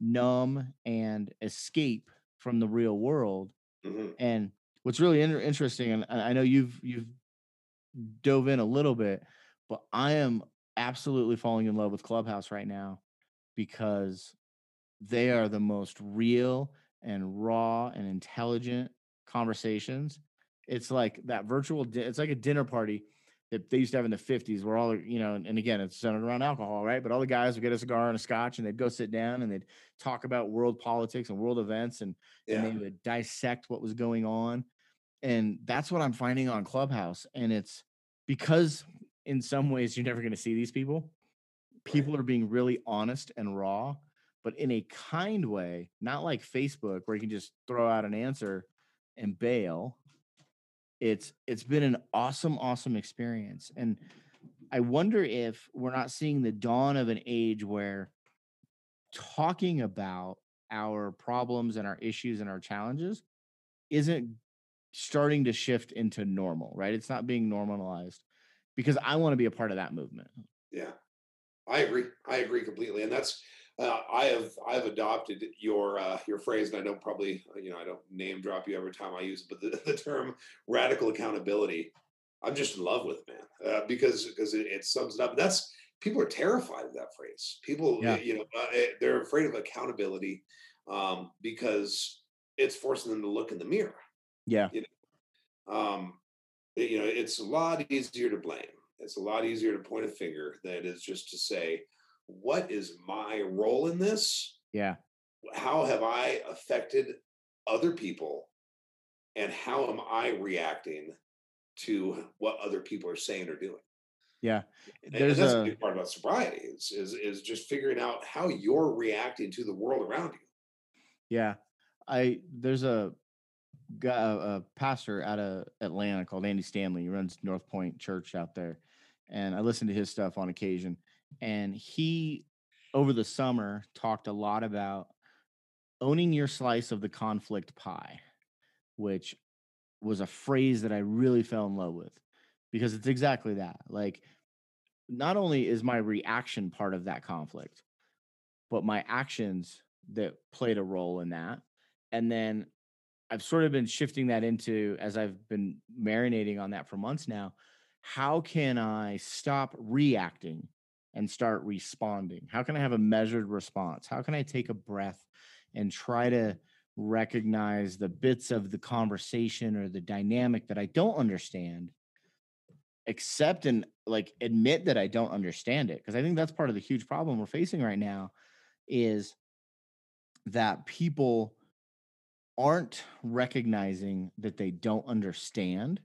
numb and escape from the real world Mhm. and what's really inter- interesting and i I know you've you've dove in a little bit but i am absolutely falling in love with clubhouse right now because they are the most real and raw and intelligent conversations. It's like that virtual, di- it's like a dinner party that they used to have in the 50s where all, the- you know, and, again, it's centered around alcohol, right? But all the guys would get a cigar and a scotch and they'd go sit down and they'd talk about world politics and world events and, and they would dissect what was going on. And that's what I'm finding on Clubhouse. And it's because in some ways you're never going to see these people. People are being really honest and raw, but in a kind way, not like Facebook where you can just throw out an answer and bail. It's it's been an awesome, awesome experience. And I wonder if we're not seeing the dawn of an age where talking about our problems and our issues and our challenges isn't starting to shift into normal, right? It's not being normalized because I want to be a part of that movement. Yeah, I agree. I agree completely, and that's uh, I have I've adopted your uh, your phrase, and I don't probably you know I don't name drop you every time I use it, but the, the term radical accountability, I'm just in love with, man, uh, because because it, it sums it up. That's people are terrified of that phrase. People, Yeah. you know, uh, eh, they're afraid of accountability um, because it's forcing them to look in the mirror. Yeah. um, you know, it's a lot easier to blame. It's a lot easier to point a finger than it is just to say, what is my role in this? Yeah. How have I affected other people? And how am I reacting to what other people are saying or doing? Yeah. And- and There's that's a a big part about sobriety is, is is just figuring out how you're reacting to the world around you. Yeah, I there's a, a pastor out of Atlanta called Andy Stanley. He runs North Point Church out there, and I listen to his stuff on occasion. And he, over the summer, talked a lot about owning your slice of the conflict pie, which was a phrase that I really fell in love with because it's exactly that. Like, not only is my reaction part of that conflict, but my actions that played a role in that. And then I've sort of been shifting that into as I've been marinating on that for months now. How can I stop reacting and start responding? How can I have a measured response? How can I take a breath and try to recognize the bits of the conversation or the dynamic that I don't understand accept and like admit that I don't understand it because I think that's part of the huge problem we're facing right now is that people aren't recognizing that they don't understand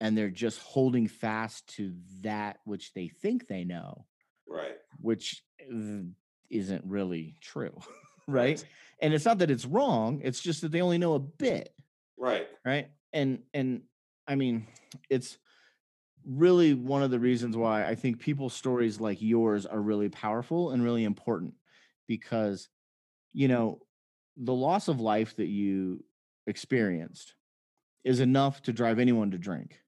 and they're just holding fast to that which they think they know right. which eh, isn't really true right. and it's not that it's wrong it's just that they only know a bit right. right? And and i mean it's really one of the reasons why i think people's stories like yours are really powerful and really important because you know the loss of life that you experienced is enough to drive anyone to drink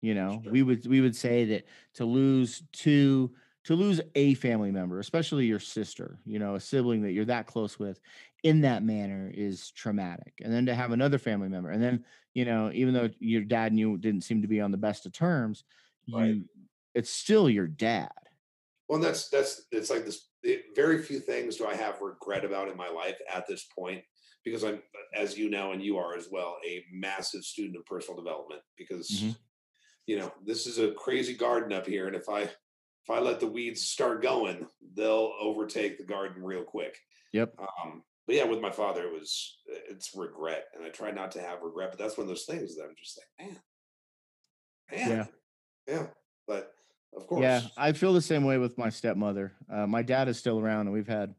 you know? sure. we would we would say that to lose two to lose a family member especially your sister you know a sibling that you're that close with in that manner is traumatic and then to have another family member and then you know even though your dad and you didn't seem to be on the best of terms you it's still your dad well that's that's it's like this it, very few things do I have regret about in my life at this point because I'm, as you know, and you are as well, a massive student of personal development because, mm-hmm. you know, this is a crazy garden up here. And if I, if I let the weeds start going, they'll overtake the garden real quick. Yep. Um, but yeah, with my father, it was, it's regret. And I try not to have regret, but that's one of those things that I'm just like, man, man. Yeah. Yeah. But of course. Yeah, I feel the same way with my stepmother. Uh, my dad is still around, and we've had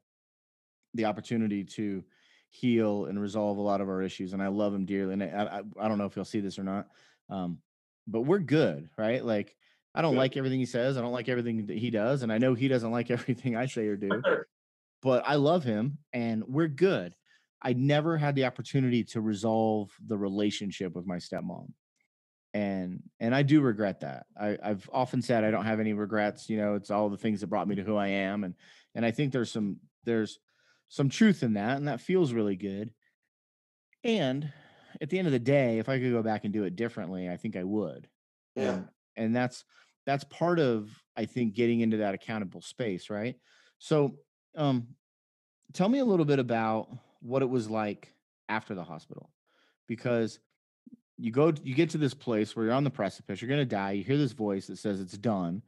the opportunity to heal and resolve a lot of our issues. And I love him dearly. And I, I, I don't know if he'll see this or not, um, but we're good, right? Like I don't good. like everything he says. I don't like everything that he does, and I know he doesn't like everything I say or do. but I love him, and we're good. I never had the opportunity to resolve the relationship with my stepmom and and I do regret that. I, I've often said I don't have any regrets. You know, it's all the things that brought me to who I am, and and I think there's some there's some truth in that, and that feels really good. And at the end of the day, if I could go back and do it differently, I think I would. Yeah, and, and that's that's part of I think getting into that accountable space, right? So, um, tell me a little bit about what it was like after the hospital, because you go you get to this place where you're on the precipice you're going to die you hear this voice that says it's done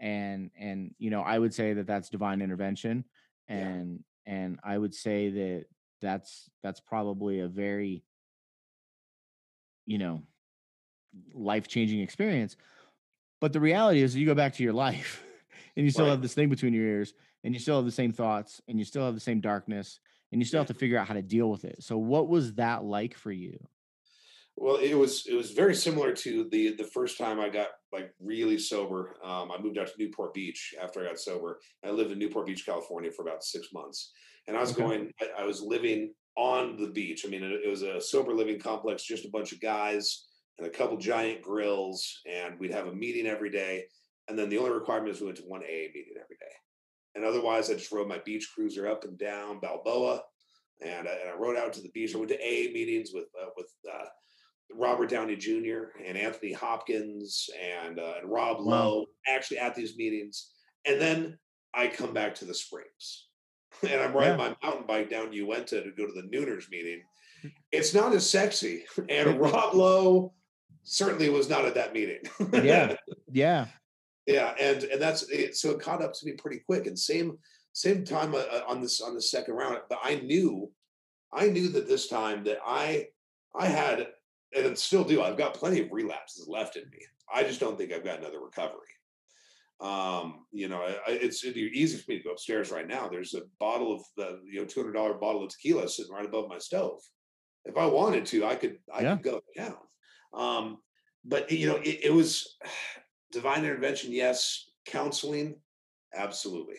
and and you know i would say that that's divine intervention and yeah. and i would say that that's that's probably a very you know life changing experience but the reality is you go back to your life and you still right. have this thing between your ears and you still have the same thoughts and you still have the same darkness and you still yeah. have to figure out how to deal with it so what was that like for you well, it was it was very similar to the the first time I got like really sober. Um, I moved out to Newport Beach after I got sober. I lived in Newport Beach, California, for about six months, and I was okay. going. I, I, was living on the beach. I mean, it, it was a sober living complex, just a bunch of guys and a couple giant grills, and we'd have a meeting every day. And then the only requirement is we went to one AA meeting every day, and otherwise I just rode my beach cruiser up and down Balboa, and I, and I rode out to the beach. I went to AA meetings with uh, with uh, Robert Downey Jr. and Anthony Hopkins and, uh, and Rob wow. Lowe actually at these meetings. And then I come back to the Springs and I'm riding yeah. my mountain bike down Uintah to go to the Nooners meeting. It's not as sexy. And Rob Lowe certainly was not at that meeting. yeah. Yeah. Yeah. And, and that's it. So it caught up to me pretty quick. And same, same time uh, uh on this, on the second round, but I knew, I knew that this time that I, I had and still do. I've got plenty of relapses left in me. I just don't think I've got another recovery. Um, you know, I, it's, it's easy for me to go upstairs right now. There's a bottle of the you know two hundred dollar bottle of tequila sitting right above my stove. If I wanted to, I could I yeah. could go down. Um, but you know, it, it was divine intervention. Yes, counseling, absolutely.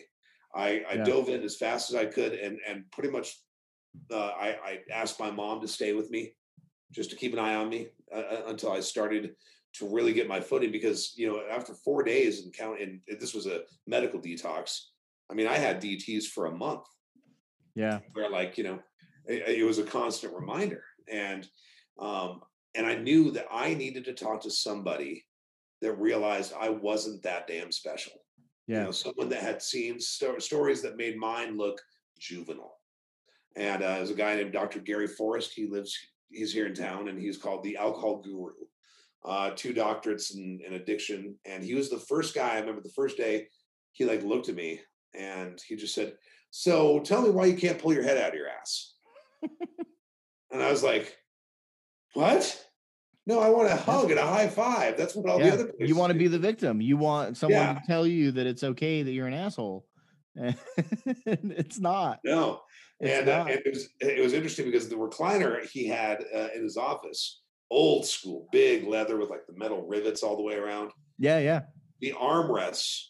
I, I yeah. dove in as fast as I could, and and pretty much, uh, I, I asked my mom to stay with me just to keep an eye on me uh, uh, until I started to really get my footing. Because you know, after four days and count, and this was a medical detox. I mean, I had DTS for a month. Yeah, where like you know, it, it was a constant reminder, and um, and I knew that I needed to talk to somebody that realized I wasn't that damn special. Yeah, you know, someone that had seen sto- stories that made mine look juvenile. And uh, there's a guy named Dr. Gary Forrest. He lives he's here in town and he's called the alcohol guru uh, two doctorates in, in addiction, and he was the first guy. I remember the first day he like looked at me and he just said, "So tell me why you can't pull your head out of your ass." and I was like, "What?" No, I want a hug and a high five. That's what all Yeah, the other. People. You want to be the victim. You want someone Yeah. to tell you that it's okay that you're an asshole. It's not. no. It's and, uh, and it was it was interesting because the recliner he had uh, in his office, old school, big leather with like the metal rivets all the way around. yeah, yeah. The armrests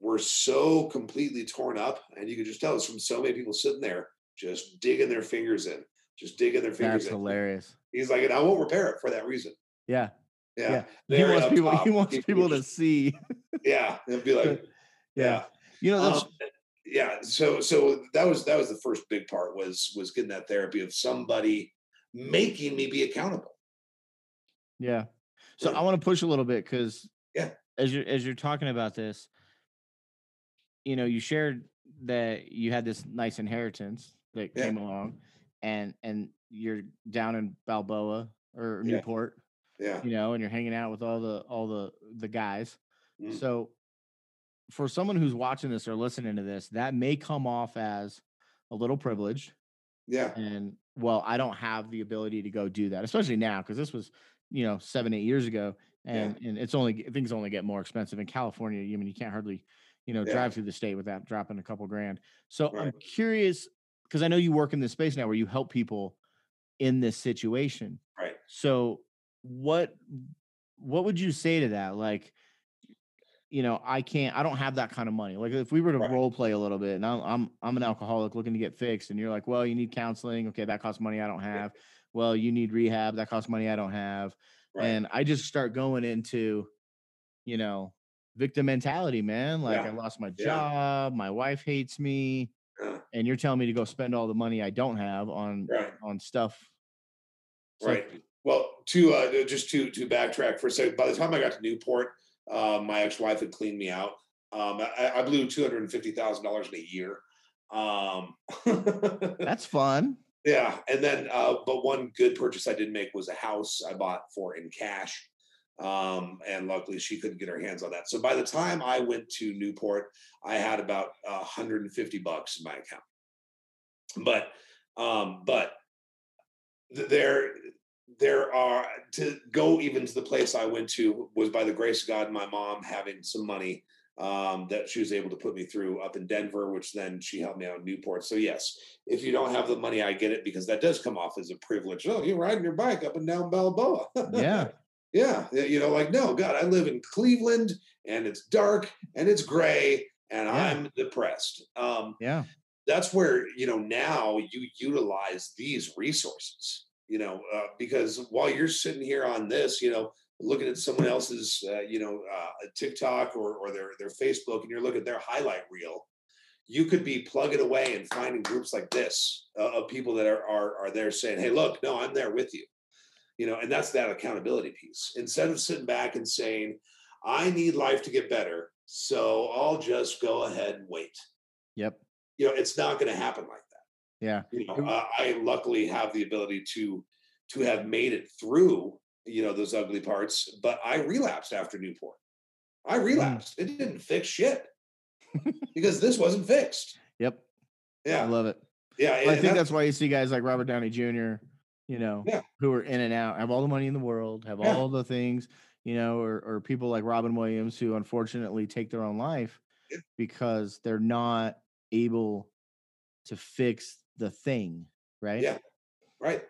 were so completely torn up, and you could just tell it's from so many people sitting there just digging their fingers in, just digging their fingers That's in. hilarious. He's like, and I won't repair it for that reason. Yeah. Yeah, Yeah. He wants people top, he wants people to see. yeah, and be like, Yeah. yeah. You know, Um, yeah so so that was that was the first big part was was getting that therapy of somebody making me be accountable Yeah. So Yeah. I want to push a little bit because Yeah. as you're as you're talking about this, you know, you shared that you had this nice inheritance that Yeah. came along, and and you're down in Balboa or Yeah. Newport, yeah you know, and you're hanging out with all the all the the guys. Mm. So for someone who's watching this or listening to this, that may come off as a little privileged yeah and well i don't have the ability to go do that especially now because this was you know seven eight years ago Yeah. and and it's only things only get more expensive in california i mean you can't hardly you know Yeah. drive through the state without dropping a couple grand so i'm curious because i know you work in this space now where you help people in this situation. Right. So what what would you say to that? Like you know i can't i don't have that kind of money. Like if we were to Right. role play a little bit and I'm, I'm i'm an alcoholic looking to get fixed and you're like well you need counseling. Okay that costs money i don't have. Well you need rehab. That costs money i don't have. Right. And i just start going into you know victim mentality man. Like Yeah. i lost my Yeah. job. My wife hates me. Yeah. And you're telling me to go spend all the money i don't have on right. on stuff. Right. Well to uh just to to backtrack for a second by the time i got to newport uh my ex-wife had cleaned me out. Um i, I blew $250000 in a year. Um that's fun. Yeah, and then uh, but one good purchase I did make was a house I bought for in cash, um, and luckily she couldn't get her hands on that. So by the time I went to Newport, I had about uh, 150 bucks in my account. But um, but there there are to go even to the place I went to was by the grace of God my mom having some money um, that she was able to put me through up in Denver, which then she helped me out in Newport. So yes, if you don't have the money, I get it because that does come off as a privilege. Oh, you're riding your bike up and down Balboa. yeah yeah. You know, like, no, God, I live in Cleveland and it's dark and it's gray and Yeah. I'm depressed. Um, yeah that's where, you know, now you utilize these resources, you know, uh, because while you're sitting here on this, you know, looking at someone else's, uh, you know, uh, TikTok or, or their, their Facebook and you're looking at their highlight reel, you could be plugging away and finding groups like this uh, of people that are, are are there saying, "Hey, look, no, I'm there with you," you know, and that's that accountability piece. Instead of sitting back and saying, "I need life to get better, so I'll just go ahead and wait," yep you know, it's not going to happen like that. yeah You know, uh, I luckily have the ability to to have made it through, you know, those ugly parts, but I relapsed after Newport. I relapsed. It didn't fix shit because this wasn't fixed. yep Yeah. i love it yeah. Well, I think that's- that's why you see guys like Robert Downey Jr., you know, Yeah. who are in and out, have all the money in the world, have Yeah. all the things, you know, or, or people like Robin Williams who unfortunately take their own life Yeah. because they're not able to fix the thing, right? Yeah. right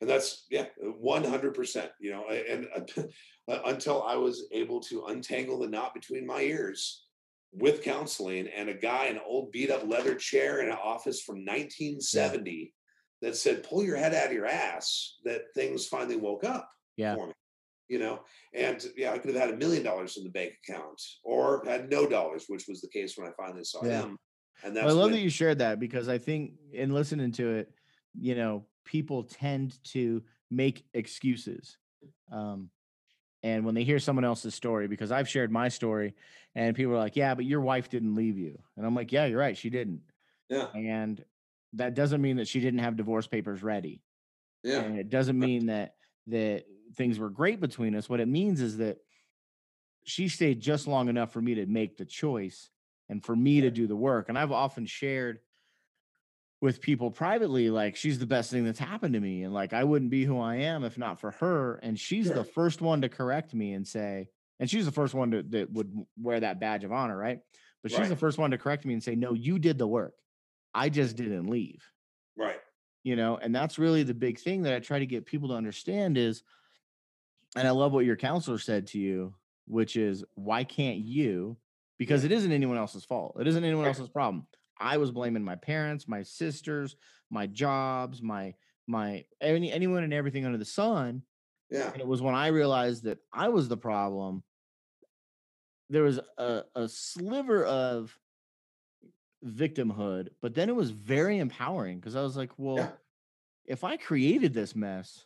and that's yeah 100% you know and uh, until i was able to untangle the knot between my ears with counseling and a guy in an old beat up leather chair in an office from 1970 that said pull your head out of your ass that things finally woke up Yeah. for me you know and yeah i could have had a million dollars in the bank account or had no dollars which was the case when i finally saw Yeah. him and that's Well, I love when- that you shared that because I think in listening to it, you know, people tend to make excuses. Um, and when they hear someone else's story, because I've shared my story and people are like, yeah, but your wife didn't leave you. And I'm like, yeah, you're right. She didn't. yeah And that doesn't mean that she didn't have divorce papers ready. yeah And it doesn't mean that, that things were great between us. What it means is that she stayed just long enough for me to make the choice and for me to do the work. And I've often shared with people privately, like she's the best thing that's happened to me. And like I wouldn't be who I am if not for her. And she's Sure. the first one to correct me and say, and she's the first one to, that would wear that badge of honor, right? But she's the first one to correct me and say, no, you did the work. I just didn't leave. Right. you know and that's really the big thing that i try to get people to understand is and i love what your counselor said to you which is why can't you? because it isn't anyone else's fault. It isn't anyone else's problem. I was blaming my parents my sisters my jobs my my any anyone and everything under the sun Yeah. and it was when i realized that i was the problem there was a, a sliver of victimhood but then it was very empowering because i was like well Yeah. if I created this mess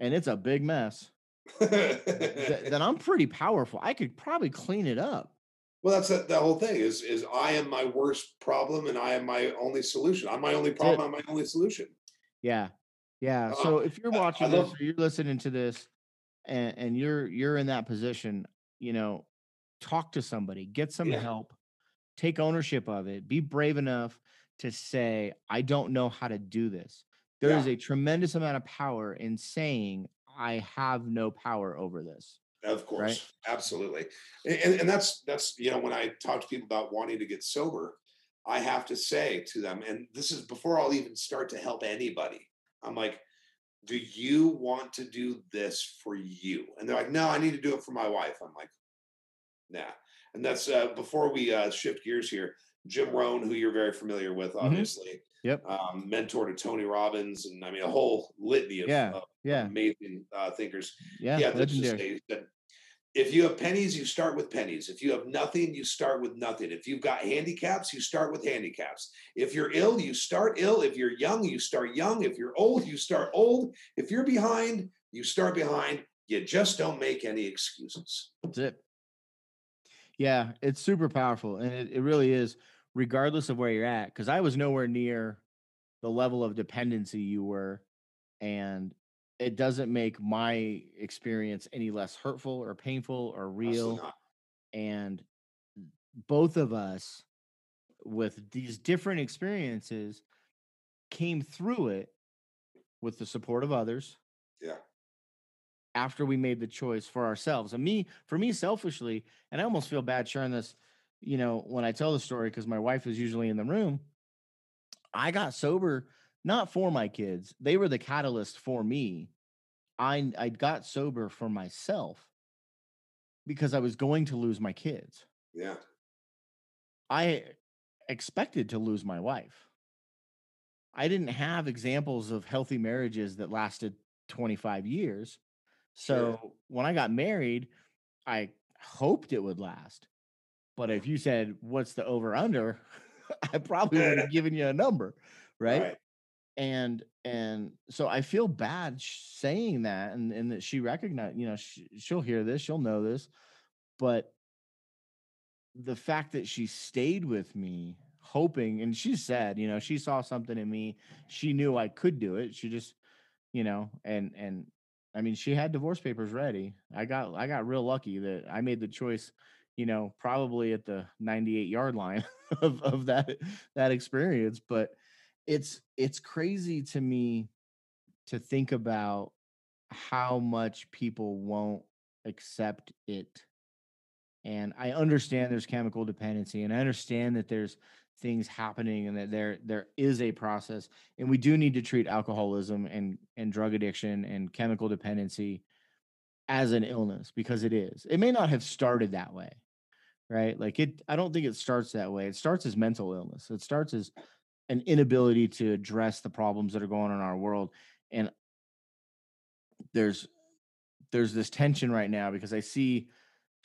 and it's a big mess, th- then I'm pretty powerful. I could probably clean it up. well, that's the, the whole thing is is I am my worst problem and I am my only solution. I'm my only problem. I'm my only solution. Yeah. Yeah. Uh, So if you're I- I watching this love- or you're listening to this and, and you're you're in that position, you know, talk to somebody, get some Yeah. help, take ownership of it, be brave enough to say, I don't know how to do this. There is Yeah. a tremendous amount of power in saying, I have no power over this. Of course, absolutely, A- and, and that's that's you know when I talk to people about wanting to get sober, I have to say to them, and this is before I'll even start to help anybody. I'm like, do you want to do this for you? And they're like, no, I need to do it for my wife. I'm like, nah. And that's uh, before we uh, shift gears here. Jim Rohn, who you're very familiar with, Mhm. obviously, Yep. um, mentor to Tony Robbins, and I mean a whole litany of, Yeah, of Yeah. amazing uh, thinkers Yeah. yeah, let's just that if you have pennies, you start with pennies. If you have nothing, you start with nothing. If you've got handicaps, you start with handicaps. If you're ill, you start ill. If you're young, you start young. If you're old, you start old. If you're behind, you start behind. You just don't make any excuses. That's it. Yeah, it's super powerful. And it, it really is, regardless of where you're at. Cause I was nowhere near the level of dependency you were. And it doesn't make my experience any less hurtful or painful or real. And both of us, with these different experiences, came through it with the support of others Yeah. After we made the choice for ourselves. And me, for me, selfishly, and I almost feel bad sharing this, you know, when I tell the story because my wife is usually in the room. I got sober not for my kids; they were the catalyst for me. I I got sober for myself because I was going to lose my kids. Yeah. I expected to lose my wife. I didn't have examples of healthy marriages that lasted 25 years. So Sure. when I got married, I hoped it would last. But if you said, what's the over under? I probably would have given you a number. Right. And, and so I feel bad saying that and, and that she recognized, you know, sh- she'll hear this, she'll know this, but the fact that she stayed with me hoping and she said you know she saw something in me she knew i could do it she just you know and and i mean she had divorce papers ready. I got i got real lucky that i made the choice you know probably at the 98 yard line of of that that experience but it's it's crazy to me to think about how much people won't accept it and i understand there's chemical dependency and i understand that there's things happening and that there there is a process and we do need to treat alcoholism and and drug addiction and chemical dependency as an illness because it is. It may not have started that way right? Like it i don't think it starts that way. It starts as mental illness. It starts as an inability to address the problems that are going on in our world and there's there's this tension right now because i see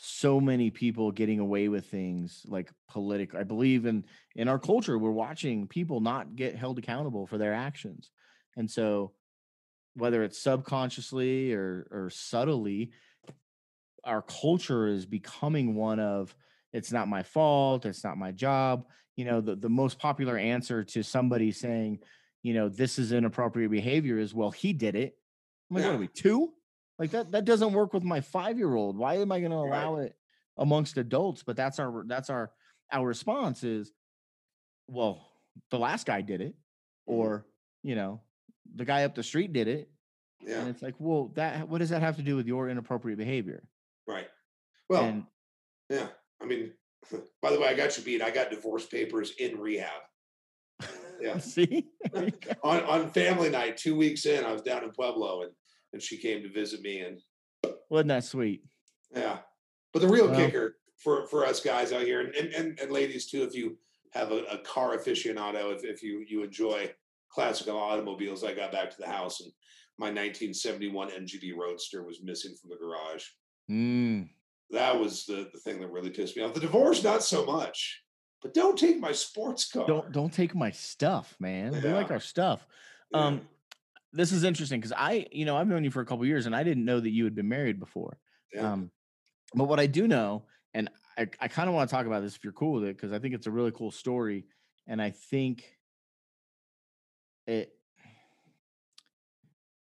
so many people getting away with things like political i believe in in our culture we're watching people not get held accountable for their actions. And so whether it's subconsciously or or subtly our culture is becoming one of it's not my fault it's not my job. You know the, the most popular answer to somebody saying you know this is inappropriate behavior is well he did it. I'm like what Yeah. are we two Like that that doesn't work with my five year old. Why am I going to Right. allow it amongst adults? But that's our that's our our response is, well, the last guy did it, Mhm. or you know, the guy up the street did it, Yeah. and it's like, well, that what does that have to do with your inappropriate behavior? Right. Well, and yeah. I mean, by the way, I got you beat. I got divorce papers in rehab. Yeah. see, There you go. on on family night, two weeks in, I was down in Pueblo and and she came to visit me and wasn't that sweet? yeah. But the real Well- kicker for for us guys out here and and, and, ladies too, if you have a, a car aficionado, if, if you you enjoy classical automobiles, I got back to the house and my 1971 MGB Roadster was missing from the garage. Mm, That was the, the thing that really pissed me off. The divorce, not so much. But don't take my sports car. don't don't take my stuff, man. We like our stuff. Yeah. Um, this is interesting because I, you know, I've known you for a couple years and I didn't know that you had been married before. Yeah. Um, but what I do know, and I, I kind of want to talk about this if you're cool with it, because I think it's a really cool story. And I think it,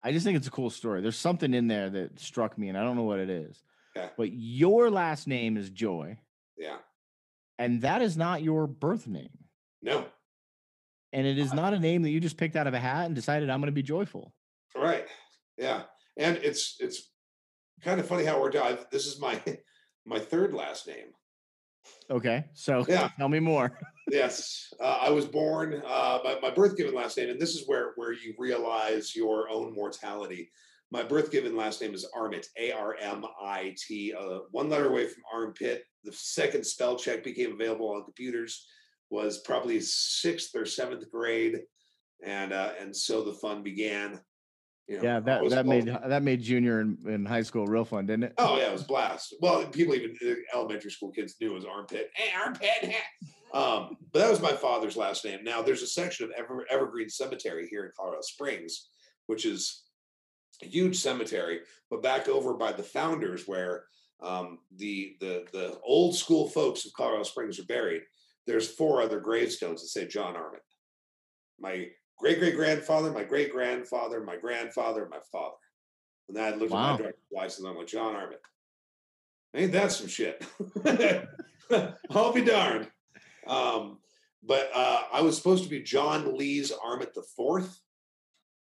I just think it's a cool story. There's something in there that struck me, and I don't know what it is. Okay. But your last name is Joy, yeah. and that is not your birth name. No. And it is not a name that you just picked out of a hat and decided I'm going to be joyful. Right. Yeah. And it's it's kind of funny how it worked out. This is my my third last name. Okay. So Yeah. tell me more. Yes. Uh, I was born uh, my, my birth given last name, and this is where where you realize your own mortality. My birth given last name is Armit, A R M I T, uh, one letter away from armpit. The second spell check became available on computers was probably sixth or seventh grade, and uh, and so the fun began. You know, Yeah, that that both- made that made junior in, in high school real fun, didn't it? Oh yeah, it was a blast. Well, people even uh, elementary school kids knew it was armpit. Hey, armpit. Um, but that was my father's last name. Now there's a section of Ever, Evergreen Cemetery here in Colorado Springs, which is a huge cemetery, but back over by the founders where um, the the the old school folks of Colorado Springs are buried. There's four other gravestones that say John Armit. My great great grandfather, my great grandfather, my grandfather, my father. And I looked Wow. at my driver's license. I'm like John Armit. Ain't that some shit? I'll be darned. Um, but uh, I was supposed to be John Lee's Armit the Fourth,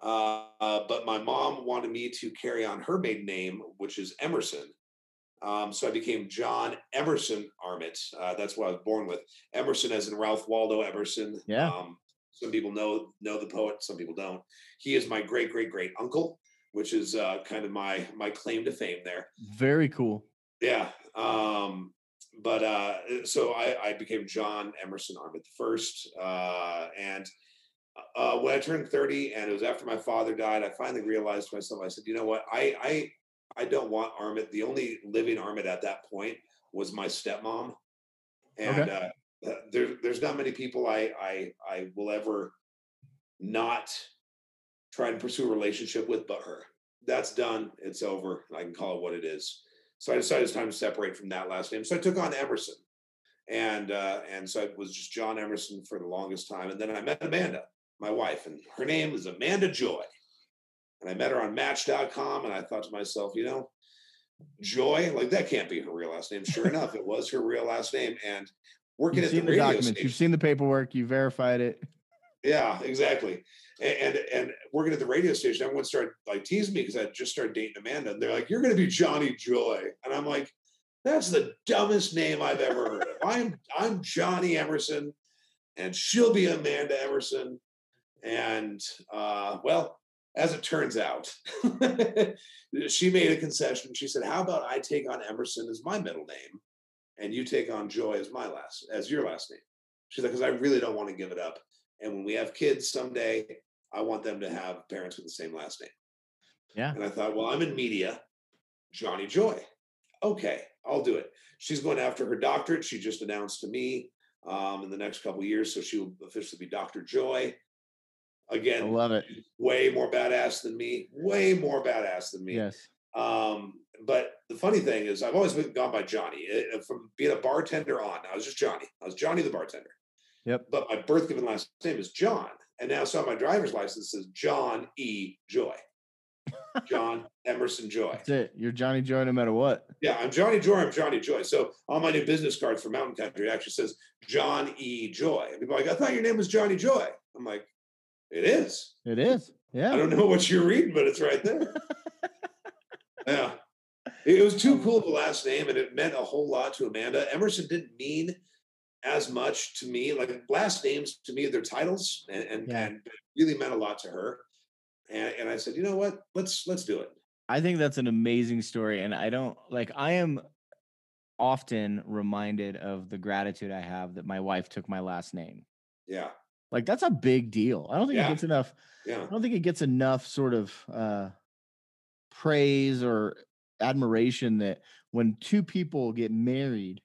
uh, uh, but my mom wanted me to carry on her maiden name, which is Emerson. Um, so I became John Emerson Armit. Uh, that's what I was born with. Emerson, as in Ralph Waldo Emerson. Yeah. Um, some people know know the poet. Some people don't. He is my great great great uncle, which is uh, kind of my my claim to fame there. Very cool. Yeah. Um, but uh, so I, I became John Emerson Armit the first. Uh, and uh, when I turned 30 and it was after my father died, I finally realized to myself, I said, you know what? I I I don't want Armit. The only living Armit at that point was my stepmom. And Okay. uh, there, there's not many people I, I I will ever not try and pursue a relationship with but her. That's done. It's over. I can call it what it is. So I decided it's time to separate from that last name. So I took on Emerson, and uh, and so it was just John Emerson for the longest time. And then I met Amanda, my wife, and her name is Amanda Joy. And I met her on Match.com, and I thought to myself, you know, Joy, like that can't be her real last name. Sure enough, it was her real last name. And working You've at the the radio documents. station, You've seen the paperwork. You verified it. yeah, exactly. And, and and working at the radio station, everyone started like teasing me because I just started dating Amanda, and they're like, "You're going to be Johnny Joy," and I'm like, "That's the dumbest name I've ever heard of. I'm I'm Johnny Emerson, and she'll be Amanda Emerson." And uh, well, as it turns out, she made a concession. She said, "How about I take on Emerson as my middle name, and you take on Joy as my last as your last name?" She's like, "Because I really don't want to give it up." And when we have kids someday, I want them to have parents with the same last name. Yeah. And I thought, well, I'm in media, Johnny Joy. Okay, I'll do it. She's going after her doctorate. She just announced to me um, in the next couple of years, so she will officially be Dr. Joy. I Again, love it. way more badass than me. Way more badass than me. Yes. Um, but the funny thing is, I've always been gone by Johnny Uh, from being a bartender on. I was just Johnny. I was Johnny the bartender. Yep. But my birth given last name is John, and now so my driver's license says John E. Joy. John Emerson Joy. That's it. You're Johnny Joy no matter what. Yeah, I'm Johnny Joy. I'm Johnny Joy. So on my new business cards for Mountain Country, it actually says John E. Joy. And people are like, I thought your name was Johnny Joy. I'm like, it is. It is. Yeah. I don't know what you're reading, but it's right there. yeah. It was too um, cool of a last name and it meant a whole lot to Amanda. Emerson didn't mean as much to me. Like last names to me, they're titles and, and, Yeah. and really meant a lot to her. And, and I said, you know what? Let's let's do it. I think that's an amazing story. And I don't like, I am often reminded of the gratitude I have that my wife took my last name. Yeah. Like, that's a big deal. I don't think Yeah. it gets enough. Yeah. I don't think it gets enough sort of uh, praise or admiration that when two people get married,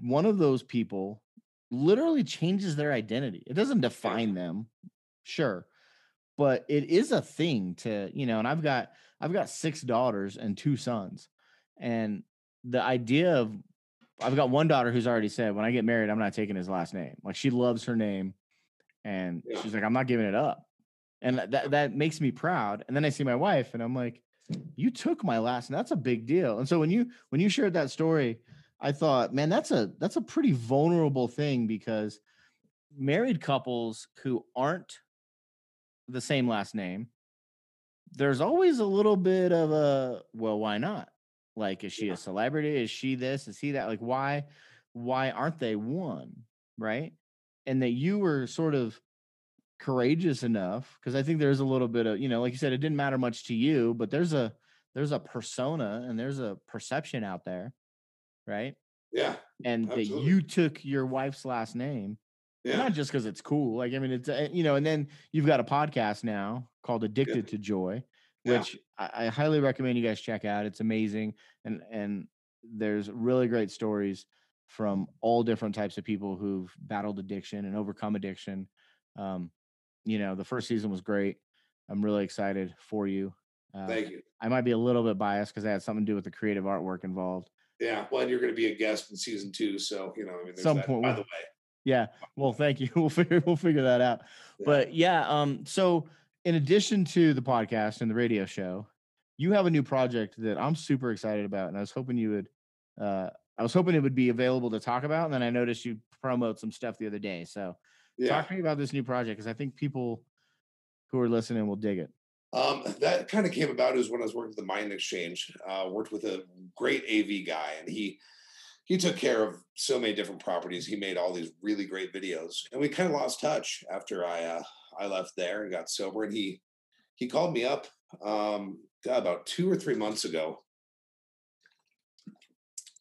one of those people literally changes their identity. It doesn't define them, sure, but it is a thing to, you know, and I've got I've got six daughters and two sons. And the idea of I've got one daughter who's already said, when I get married, I'm not taking his last name. Like she loves her name. And Yeah. she's like, I'm not giving it up. And that that makes me proud. And then I see my wife and I'm like, you took my last and That's a big deal. And so when you when you shared that story, I thought, man, that's a that's a pretty vulnerable thing because married couples who aren't the same last name, there's always a little bit of a well, why not? Like, is she Yeah. a celebrity? Is she this? Is he that? Like, why why aren't they one? Right. And that you were sort of courageous enough because I think there's a little bit of, you know, like you said, it didn't matter much to you, but there's a there's a persona and there's a perception out there, right? Yeah. And that you took your wife's last name Yeah. not just because it's cool. Like, I mean, it's, uh, you know, and then you've got a podcast now called Addicted to Joy, Yeah. which I, I highly recommend you guys check out. It's amazing. And, and there's really great stories from all different types of people who've battled addiction and overcome addiction. Um, you know, the first season was great. I'm really excited for you. Uh, Thank you. I might be a little bit biased because I had something to do with the creative artwork involved. Yeah. Well, and you're going to be a guest in season two. So, you know, I mean, Some that. point By the way, Yeah. Well, thank you. We'll figure we'll figure that out. Yeah. But yeah, um, so in addition to the podcast and the radio show, you have a new project that I'm super excited about, and I was hoping you would. Uh, I was hoping it would be available to talk about, and then I noticed you promote some stuff the other day. So yeah. talk to me about this new project because I think people who are listening will dig it. Um, that kind of came about is when I was working at the Mining Exchange. Uh, worked with a great AV guy, and he he took care of so many different properties. He made all these really great videos, and we kind of lost touch after I uh, I left there and got sober. And he he called me up um, God, about two or three months ago.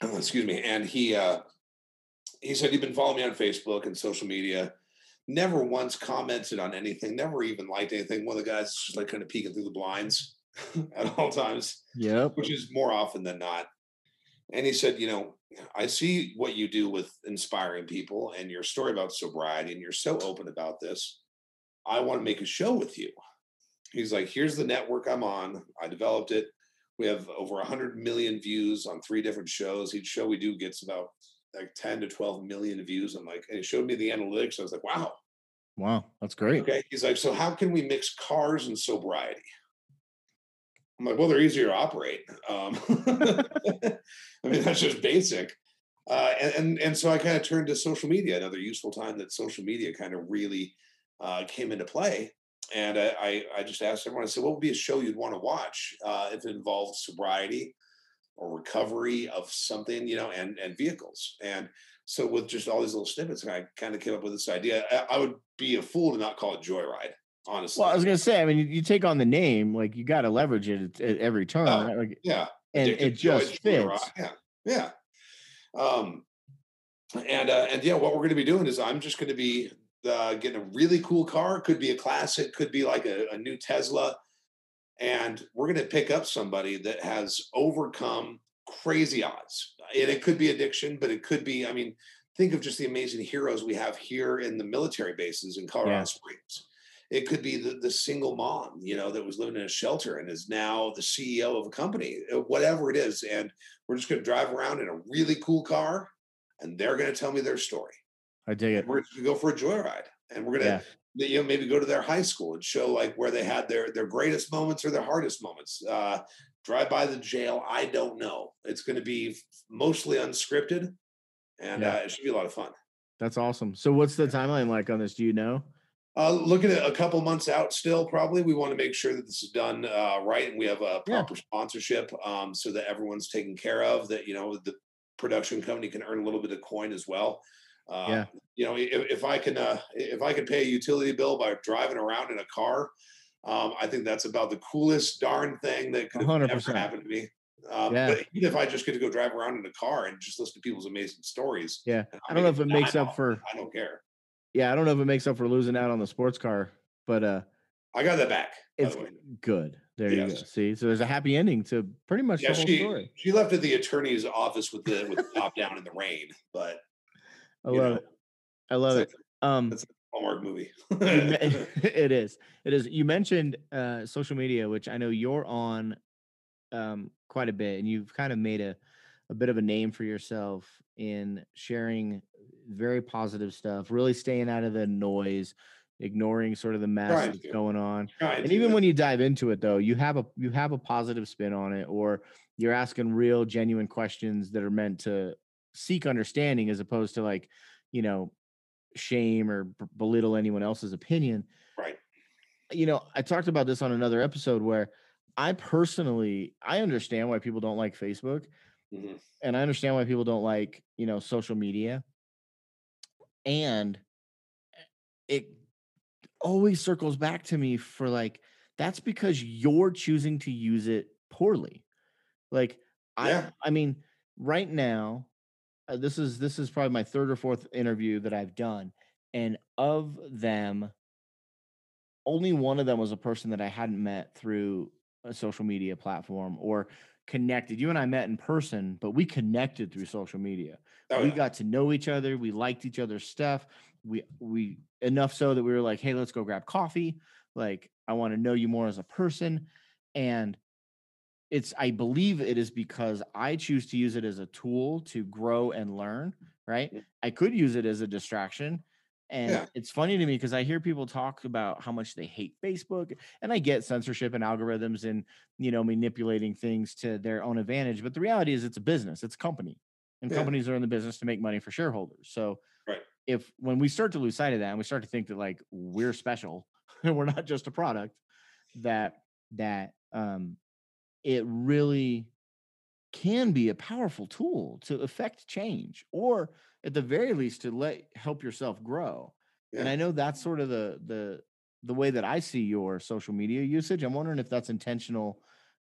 Excuse me, and he uh, he said he'd been following me on Facebook and social media never once commented on anything, never even liked anything. One of the guys is just like kind of peeking through the blinds at all times, Yeah, which is more often than not. And he said, You know, I see what you do with inspiring people and your story about sobriety, and you're so open about this. I want to make a show with you. He's like, Here's the network I'm on. I developed it. We have over 100 million views on three different shows. Each show we do gets about like 10 to 12 million views. I'm like, and he showed me the analytics. I was like, wow, Wow, that's great. Okay. He's like, so how can we mix cars and sobriety? I'm like, well, they're easier to operate. Um, I mean, that's just basic. Uh, and, and and so I kind of turned to social media, another useful time that social media kind of really uh, came into play. And I, I, just asked everyone, I said, what would be a show you'd want to watch uh, if it involved sobriety or recovery of something, you know, and and vehicles. And so with just all these little snippets, I kind of came up with this idea. I, I would be a fool to not call it Joyride, honestly. Well, I was gonna say, I mean, you, you take on the name, like you got to leverage it at, at every turn, right? Like, yeah, and Addicted it just fits. Yeah, yeah. Um, and uh, and yeah, what we're going to be doing is I'm just going to be uh, getting a really cool car. Could be a classic, could be like a, a new Tesla, and we're going to pick up somebody that has overcome crazy odds. And it could be addiction, but it could be. I mean, think of just the amazing heroes we have here in the military bases in Colorado Yeah. Springs. It could be the, the single mom, you know, that was living in a shelter and is now the CEO of a company, uh, whatever it is. And we're just going to drive around in a really cool car and they're going to tell me their story. I dig it. We're going to go for a joyride and we're going to, Yeah. you know maybe go to their high school and show like where they had their their greatest moments or their hardest moments uh drive by the jail i don't know it's going to be mostly unscripted and Yeah. uh, it should be a lot of fun That's awesome. So what's the timeline like on this? Do you know? uh looking at a couple months out still probably we want to make sure that this is done uh right and we have a Yeah. proper sponsorship um so that everyone's taken care of that you know the production company can earn a little bit of coin as well uh, Yeah. you know if, if i can uh if i can pay a utility bill by driving around in a car um i think that's about the coolest darn thing that could have ever 100%. happened to me um, Yeah. but even if I just get to go drive around in a car and just listen to people's amazing stories, Yeah. I don't know if it makes up for I don't care. yeah, I don't know if it makes up for losing out on the sports car, but uh I got that back. It's the good. There you go. See, so there's a happy ending to pretty much Yeah, the whole she story. she left at the attorney's office with the with the top down in the rain, but I love know, it. I love it's it. Um that's a Hallmark movie. it is. It is. You mentioned uh social media, which I know you're on um quite a bit and you've kind of made a a bit of a name for yourself in sharing very positive stuff, really staying out of the noise, ignoring sort of the mess that's going on. And even when you dive into it though you have a you have a positive spin on it or you're asking real genuine questions that are meant to seek understanding as opposed to like you know shame or b- belittle anyone else's opinion right, you know i talked about this on another episode where i personally i understand why people don't like facebook Mhm. and i understand why people don't like you know social media and it always circles back to me for like that's because you're choosing to use it poorly like Yeah. i i mean right now uh, this is this is probably my third or fourth interview that i've done and of them only one of them was a person that i hadn't met through a social media platform or connected you and i met in person but we connected through social media Oh, we yeah. got to know each other we liked each other's stuff we we enough so that we were like hey let's go grab coffee like i want to know you more as a person and it's i believe it is because i choose to use it as a tool to grow and learn right Mm. i could use it as a distraction and Yeah. it's funny to me because i hear people talk about how much they hate facebook and i get censorship and algorithms and you know manipulating things to their own advantage but the reality is it's a business it's a company and Yeah. companies are in the business to make money for shareholders so Right. if when we start to lose sight of that and we start to think that like we're special and we're not just a product that that um it really can be a powerful tool to affect change or at the very least to let help yourself grow and i know that's sort of the the the way that i see your social media usage i'm wondering if that's intentional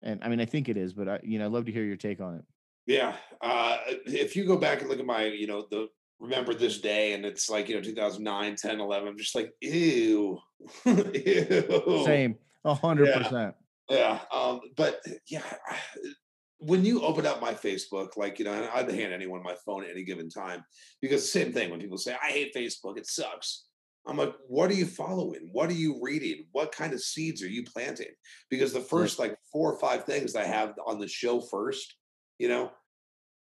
and i mean i think it is but i you know i'd love to hear your take on it Yeah. Uh, if you go back and look at my, you know, the remember this day and it's like, you know, 2009, 10, 11, I'm just like, ew. ew. same a hundred Yeah. Yeah. Um, but yeah, when you open up my Facebook, like, you know, and I'd hand anyone my phone at any given time because same thing when people say, I hate Facebook, it sucks. I'm like, what are you following? What are you reading? What kind of seeds are you planting? Because the first like four or five things I have on the show first, you know,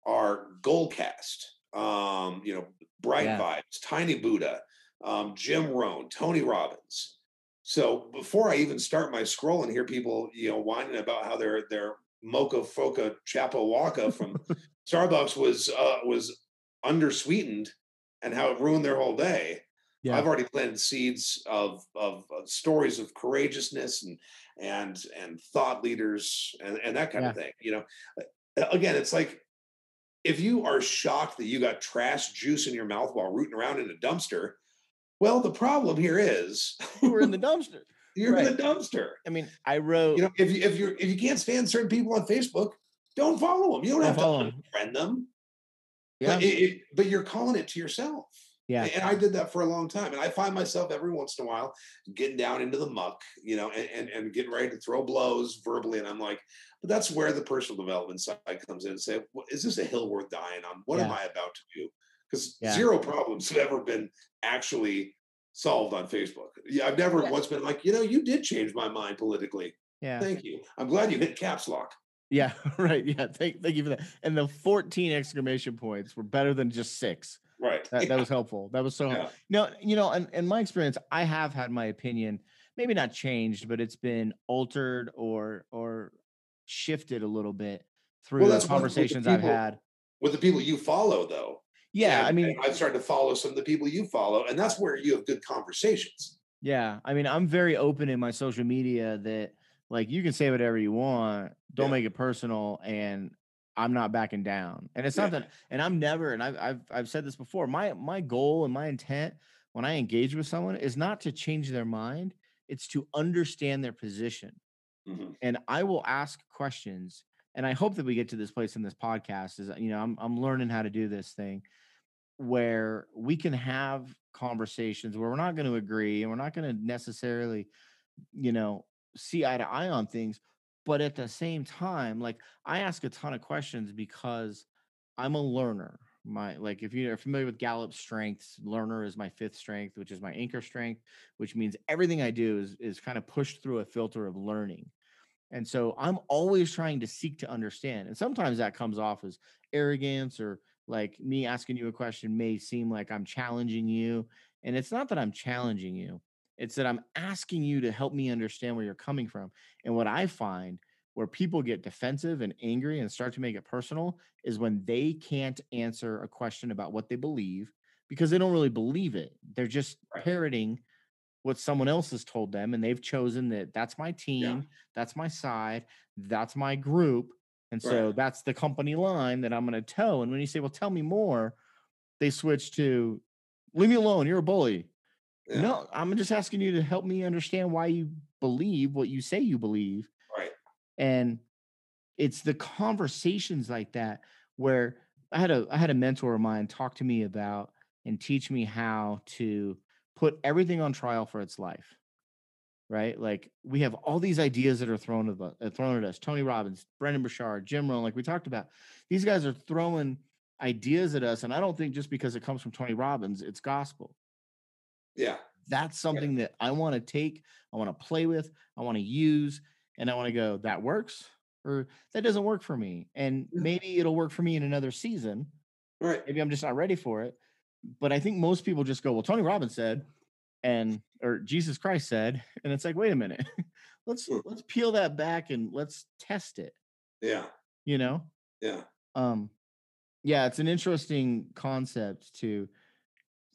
are Goalcast, um, you know, Bright Yeah. Vibes, Tiny Buddha, um, Jim Rohn, Tony Robbins. So before I even start my scroll and hear people, you know, whining about how their their mocha foca chapo waka from Starbucks was uh, was undersweetened and how it ruined their whole day. yeah I've already planted seeds of, of of stories of courageousness and and and thought leaders and, and that kind of thing. You know, Uh, again, it's like if you are shocked that you got trash juice in your mouth while rooting around in a dumpster, well, the problem here is we're in the dumpster you're in the dumpster. i mean i wrote You know, if you if you're if you can't stand certain people on Facebook, don't follow them. You don't Don't have to unfriend them. yeah But, it, it, but you're calling it to yourself. yeah And I did that for a long time. And I find myself every once in a while getting down into the muck, you know, and, and, and getting ready to throw blows verbally. And I'm like, but that's where the personal development side comes in and say, "Well, is this a hill worth dying on? What am I about to do? Because Yeah. zero problems have ever been actually solved on Facebook. Yeah, I've never Yeah. once been like, you know, you did change my mind politically. yeah Thank you. I'm glad you hit caps lock. Yeah, right. Yeah, thank thank you for that. And the 14 exclamation points were better than just six. Right. That, yeah. that was helpful. That was so Yeah. no, you know, in, in my experience, I have had my opinion, maybe not changed, but it's been altered or or shifted a little bit through that's the one with the conversations I've had. with the people you follow, though. Yeah, And- I mean, I've started to follow some of the people you follow, and that's where you have good conversations. Yeah, I mean, I'm very open in my social media that like you can say whatever you want, don't Yeah. make it personal, and I'm not backing down. And it's not Yeah. that, and I'm never, and I've I've I've said this before. My my goal and my intent when I engage with someone is not to change their mind; it's to understand their position. Mhm. And I will ask questions, and I hope that we get to this place in this podcast. Is you know, I'm I'm learning how to do this thing where we can have conversations where we're not going to agree and we're not going to necessarily, you know, see eye to eye on things. But at the same time, like I ask a ton of questions because I'm a learner. My like if you're familiar with Gallup strengths, learner is my fifth strength, which is my anchor strength, which means everything I do is is kind of pushed through a filter of learning. And so I'm always trying to seek to understand. And sometimes that comes off as arrogance or like me asking you a question may seem like I'm challenging you. And it's not that I'm mm-hmm. challenging you, it's that I'm asking you to help me understand where you're coming from. And what I find where people get defensive and angry and start to make it personal is when they can't answer a question about what they believe because they don't really believe it. They're just parroting what someone else has told them and they've chosen that that's my team, that's my side, that's my group. And so Right. that's the company line that I'm going to toe. And when you say, well, tell me more, they switch to leave me alone. You're a bully. Yeah. No, I'm just asking you to help me understand why you believe what you say you believe. Right. And it's the conversations like that where I had a I had a mentor of mine talk to me about and teach me how to put everything on trial for its life. Right? Like we have all these ideas that are thrown at, the- uh, thrown at us. Tony Robbins, Brendon Burchard, Jim Rohn, like we talked about. These guys are throwing ideas at us and I don't think just because it comes from Tony Robbins, it's gospel Yeah. that's something that I want to take, I want to play with, I want to use, and I want to go, that works or that doesn't work for me. And maybe it'll work for me in another season. Right. Maybe I'm just not ready for it. But I think most people just go, well, Tony Robbins said, and or Jesus Christ said, and it's like, wait a minute, let's Hmm. let's peel that back and let's test it. Yeah. You know? Yeah. um yeah it's an interesting concept to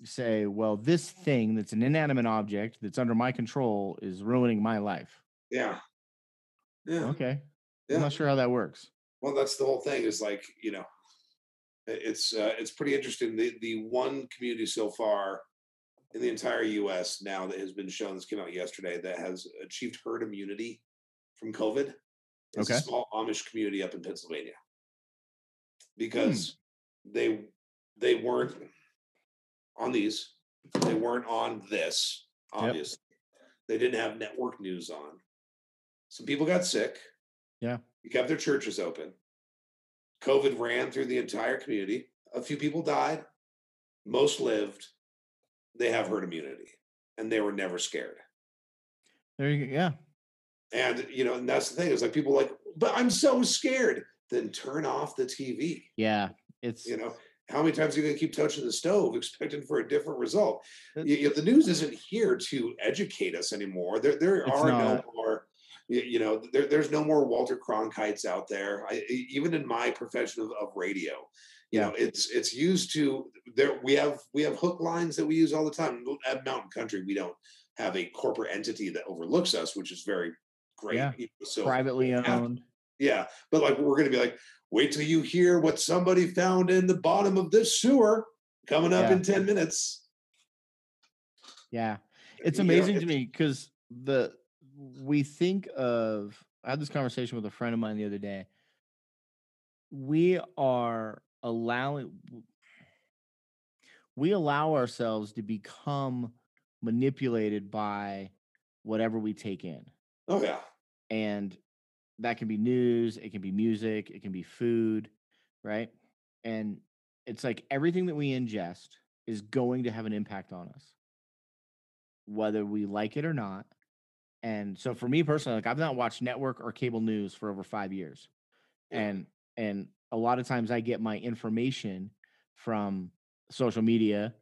say well this thing that's an inanimate object that's under my control is ruining my life Yeah. Yeah. okay Yeah. i'm not sure how that works Well, that's the whole thing. Is like you know, it's uh, it's pretty interesting. The the one community so far in the entire U.S. now that has been shown. This came out yesterday that has achieved herd immunity from COVID. It's Okay. a small Amish community up in Pennsylvania hmm. because they they weren't on these. They weren't on this. Obviously, they didn't have network news on. Some people got sick. Yeah. We kept their churches open. COVID ran through the entire community. A few people died. Most lived. They have herd immunity, and they were never scared. there you go yeah And you know, and that's the thing. is like people like, but I'm so scared. Then turn off the TV. yeah it's You know, how many times are you going to keep touching the stove, expecting for a different result? You- the news isn't here to educate us anymore. There, there are no more. You, know, there, there's no more Walter Cronkites out there. I, even in my profession of, of radio, you know, it's it's used to there. We have we have hook lines that we use all the time. At Mountain Country, we don't have a corporate entity that overlooks us, which is very great. Yeah. So privately owned yeah, but like we're gonna be like, wait till you hear what somebody found in the bottom of this sewer coming up Yeah. in 10 minutes. yeah it's amazing to me because the we think of i had this conversation with a friend of mine the other day we are allowing we allow ourselves to become manipulated by whatever we take in. Oh yeah. and that can be news it can be music it can be food right? And it's like everything that we ingest is going to have an impact on us. Whether we like it or not. And so for me personally like i've not watched network or cable news for over five years. Yeah. and and a lot of times i get my information from social media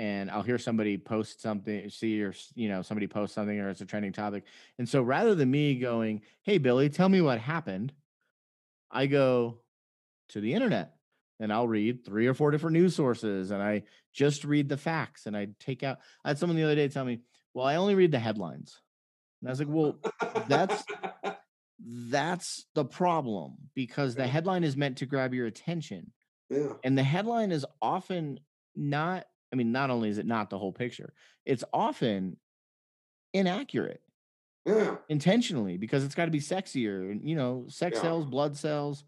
and I'll hear somebody post something, see or you know somebody post something or it's a trending topic, and so rather than me going, "Hey Billy, tell me what happened," I go to the internet and I'll read three or four different news sources and I just read the facts and I take out. I had someone the other day tell me, "Well, I only read the headlines," and I was like, "Well, that's." That's the problem because the headline is meant to grab your attention. yeah. And the headline is often not, I mean, not only is it not the whole picture, it's often inaccurate Yeah. intentionally because it's got to be sexier. And, you know, sex Yeah. sells, blood sells,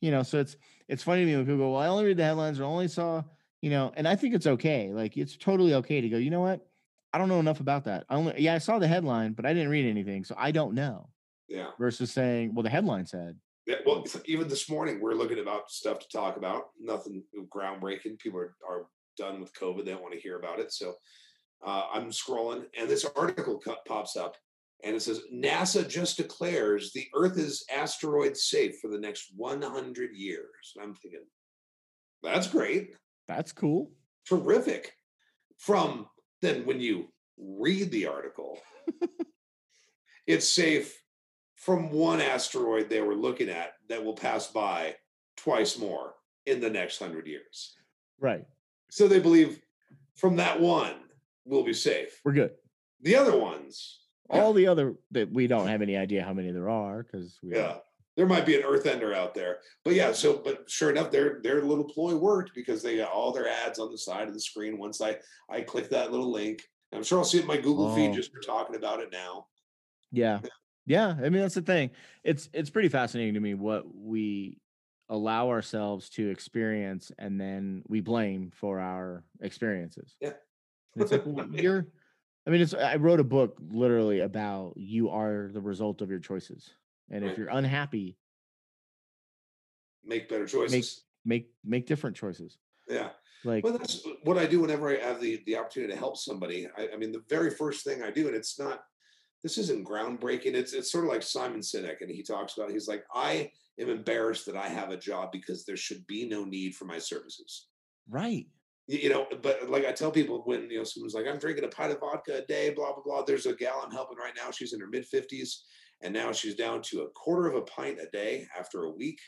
you know. So it's, it's funny to me when people go, well, I only read the headlines or only saw, you know, and I think it's okay. Like it's totally okay to go, you know what? I don't know enough about that. I only, yeah, I saw the headline, but I didn't read anything. So I don't know Yeah. versus saying, well, the headline said, Yeah, well, even this morning we're looking about stuff to talk about. Nothing groundbreaking. People are, are done with COVID. They don't want to hear about it. So uh, I'm scrolling, and this article co- pops up, and it says NASA just declares the Earth is asteroid safe for the next 100 years. And I'm thinking, that's great, that's cool. terrific. From then, when you read the article, it's safe from one asteroid they were looking at that will pass by twice more in the next hundred years. Right. So they believe from that one we'll be safe. We're good. The other ones, all the other that we don't have any idea how many there are because we yeah, there might be an Earth Ender out there. But yeah, so but sure enough, their their little ploy worked because they got all their ads on the side of the screen. Once I I click that little link, and I'm sure I'll see it in my Google feed Oh. just for talking about it now. yeah yeah i mean that's the thing it's it's pretty fascinating to me what we allow ourselves to experience and then we blame for our experiences Yeah. It's like well, you're i mean it's i wrote a book literally about you are the result of your choices and if you're unhappy Make better choices. make make different choices yeah. like Well, that's what I do whenever I have the the opportunity to help somebody. I, I mean, the very first thing I do, and it's not, this isn't groundbreaking. It's it's sort of like Simon Sinek, and he talks about. He's like, I am embarrassed that I have a job because there should be no need for my services. right You, know, but like I tell people when you know someone's like, I'm drinking a pint of vodka a day, blah blah blah. There's a gal I'm helping right now. She's in her mid fifties, and now she's down to a quarter of a pint a day after a week.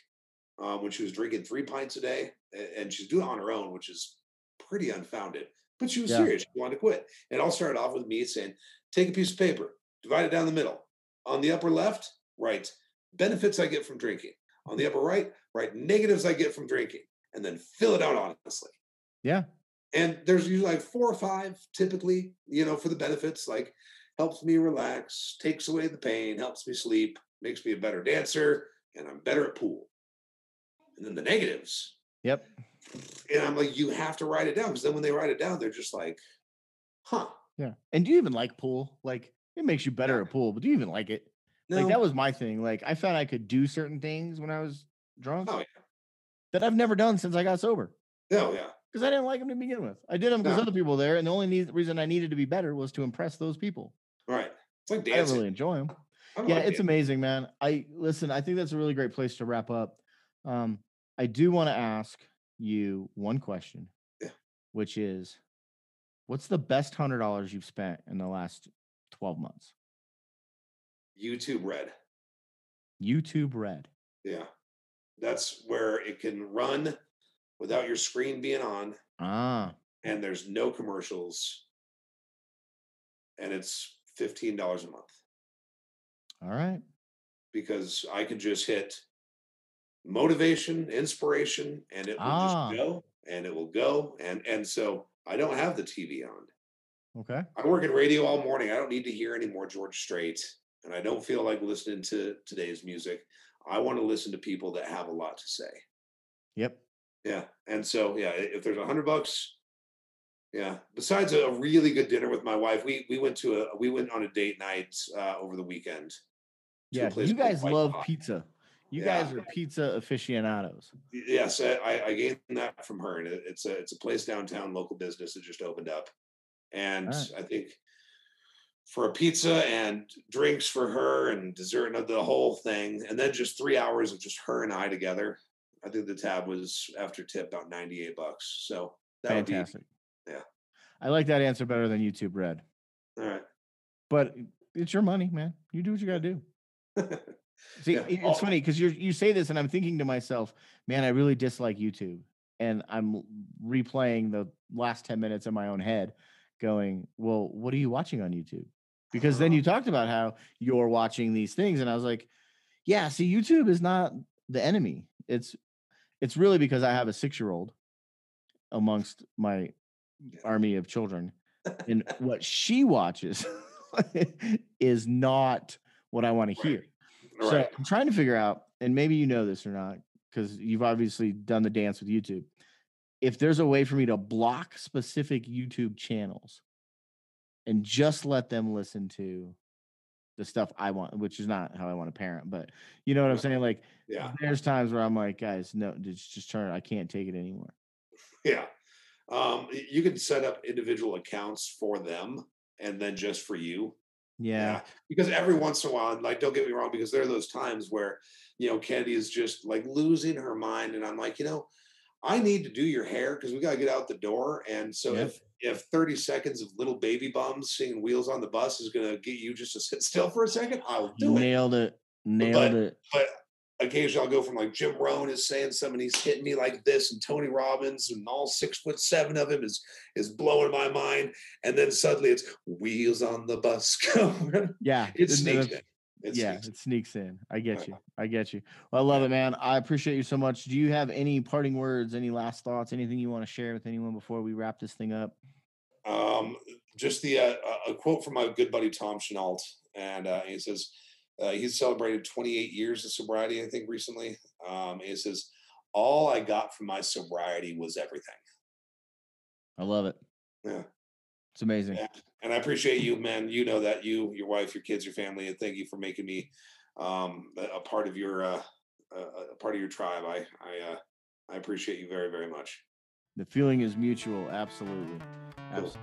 Um, when she was drinking three pints a day, and she's doing it on her own, which is pretty unfounded. But she was Yeah. serious; she wanted to quit. It all started off with me saying, "Take a piece of paper, divide it down the middle. On the upper left, write benefits I get from drinking. On the upper right, write negatives I get from drinking, and then fill it out honestly." yeah. And there's usually like four or five typically you know for the benefits like helps me relax takes away the pain helps me sleep makes me a better dancer and i'm better at pool. And then the negatives. Yep. And i'm like you have to write it down because then when they write it down they're just like huh. Yeah. And do you even like pool? Like it makes you better Yeah. at pool but do you even like it Like that was my thing. Like I found I could do certain things when I was drunk oh yeah that I've never done since I got sober no yeah because I didn't like them to begin with. I did them because No. other people were there, and the only need, reason I needed to be better was to impress those people. right it's like I didn't dancing really enjoy them. Yeah, like it's dancing. amazing, man. I listen. I think that's a really great place to wrap up. Um, I do want to ask you one question, Yeah. which is, what's the best hundred dollars you've spent in the last twelve months? youtube red YouTube Red. yeah that's where it can run without your screen being on Ah, and there's no commercials and it's $15 a month all right. because i can just hit motivation inspiration and it will Ah. just go and it will go and and so i don't have the tv on Okay. i work in radio all morning i don't need to hear any more george strait and i don't feel like listening to today's music i want to listen to people that have a lot to say Yep. Yeah. And so, yeah, if there's a hundred bucks, yeah. Besides a, really good dinner with my wife, we we went to a we went on a date night uh, over the weekend. Yeah, you guys love pizza. You Yeah. guys are pizza aficionados. Yes, I, I I gained that from her, and it's a it's a place downtown, local business that just opened up, and Alright. I think for a pizza and drinks for her and dessert and the whole thing, and then just three hours of just her and I together. I think the tab was after tip about ninety eight bucks. So That would be- Fantastic. yeah. I like that answer better than YouTube Red. all right. But it's your money, man. You do what you got to do. See, Yeah, it's funny because you you say this, and I'm thinking to myself, man, I really dislike YouTube, and I'm replaying the last ten minutes in my own head, going, well, what are you watching on YouTube? Because then Uh-huh. you talked about how you're watching these things, and I was like, yeah, see, YouTube is not the enemy. It's it's really because I have a six year old amongst my army of children, and what she watches is not what I want to Right. hear. So Right. I'm trying to figure out, and maybe you know this or not, because you've obviously done the dance with YouTube. If there's a way for me to block specific YouTube channels and just let them listen to the stuff I want, which is not how I want to parent, but you know what I'm saying? Like, Yeah. there's times where I'm like, guys, no, just just turn it. I can't take it anymore. Yeah. Um, you can set up individual accounts for them and then just for you. Yeah. Because every once in a while, like, don't get me wrong, because there are those times where, you know, Candy is just like losing her mind. And I'm like, you know, I need to do your hair because we got to get out the door. And so Yep. if, if 30 seconds of little baby bums singing wheels on the bus is going to get you just to sit still for a second, I'll do it. Nailed it. Nailed But- it. But occasionally I'll go from like Jim Rohn is saying something, he's hitting me like this, and Tony Robbins and all six foot seven of him is is blowing my mind. And then suddenly it's wheels on the bus. Yeah. It's sneaks. It yeah, sneaks it sneaks in. I get you. I get you. Well, I love it, man. I appreciate you so much. Do you have any parting words, any last thoughts, anything you want to share with anyone before we wrap this thing up? Um, just the uh, a- a quote from my good buddy Tom Chenault, and uh, he says uh, he's celebrated 28 years of sobriety, I think, recently. Um, he says, "All I got from my sobriety was everything." I love it. Yeah. It's amazing. Yeah. And I appreciate you, man. You know that you, your wife, your kids, your family, and thank you for making me um, a part of your uh, a a part of your tribe. I I uh, I appreciate you very very much. The feeling is mutual. Absolutely. Cool. Abs-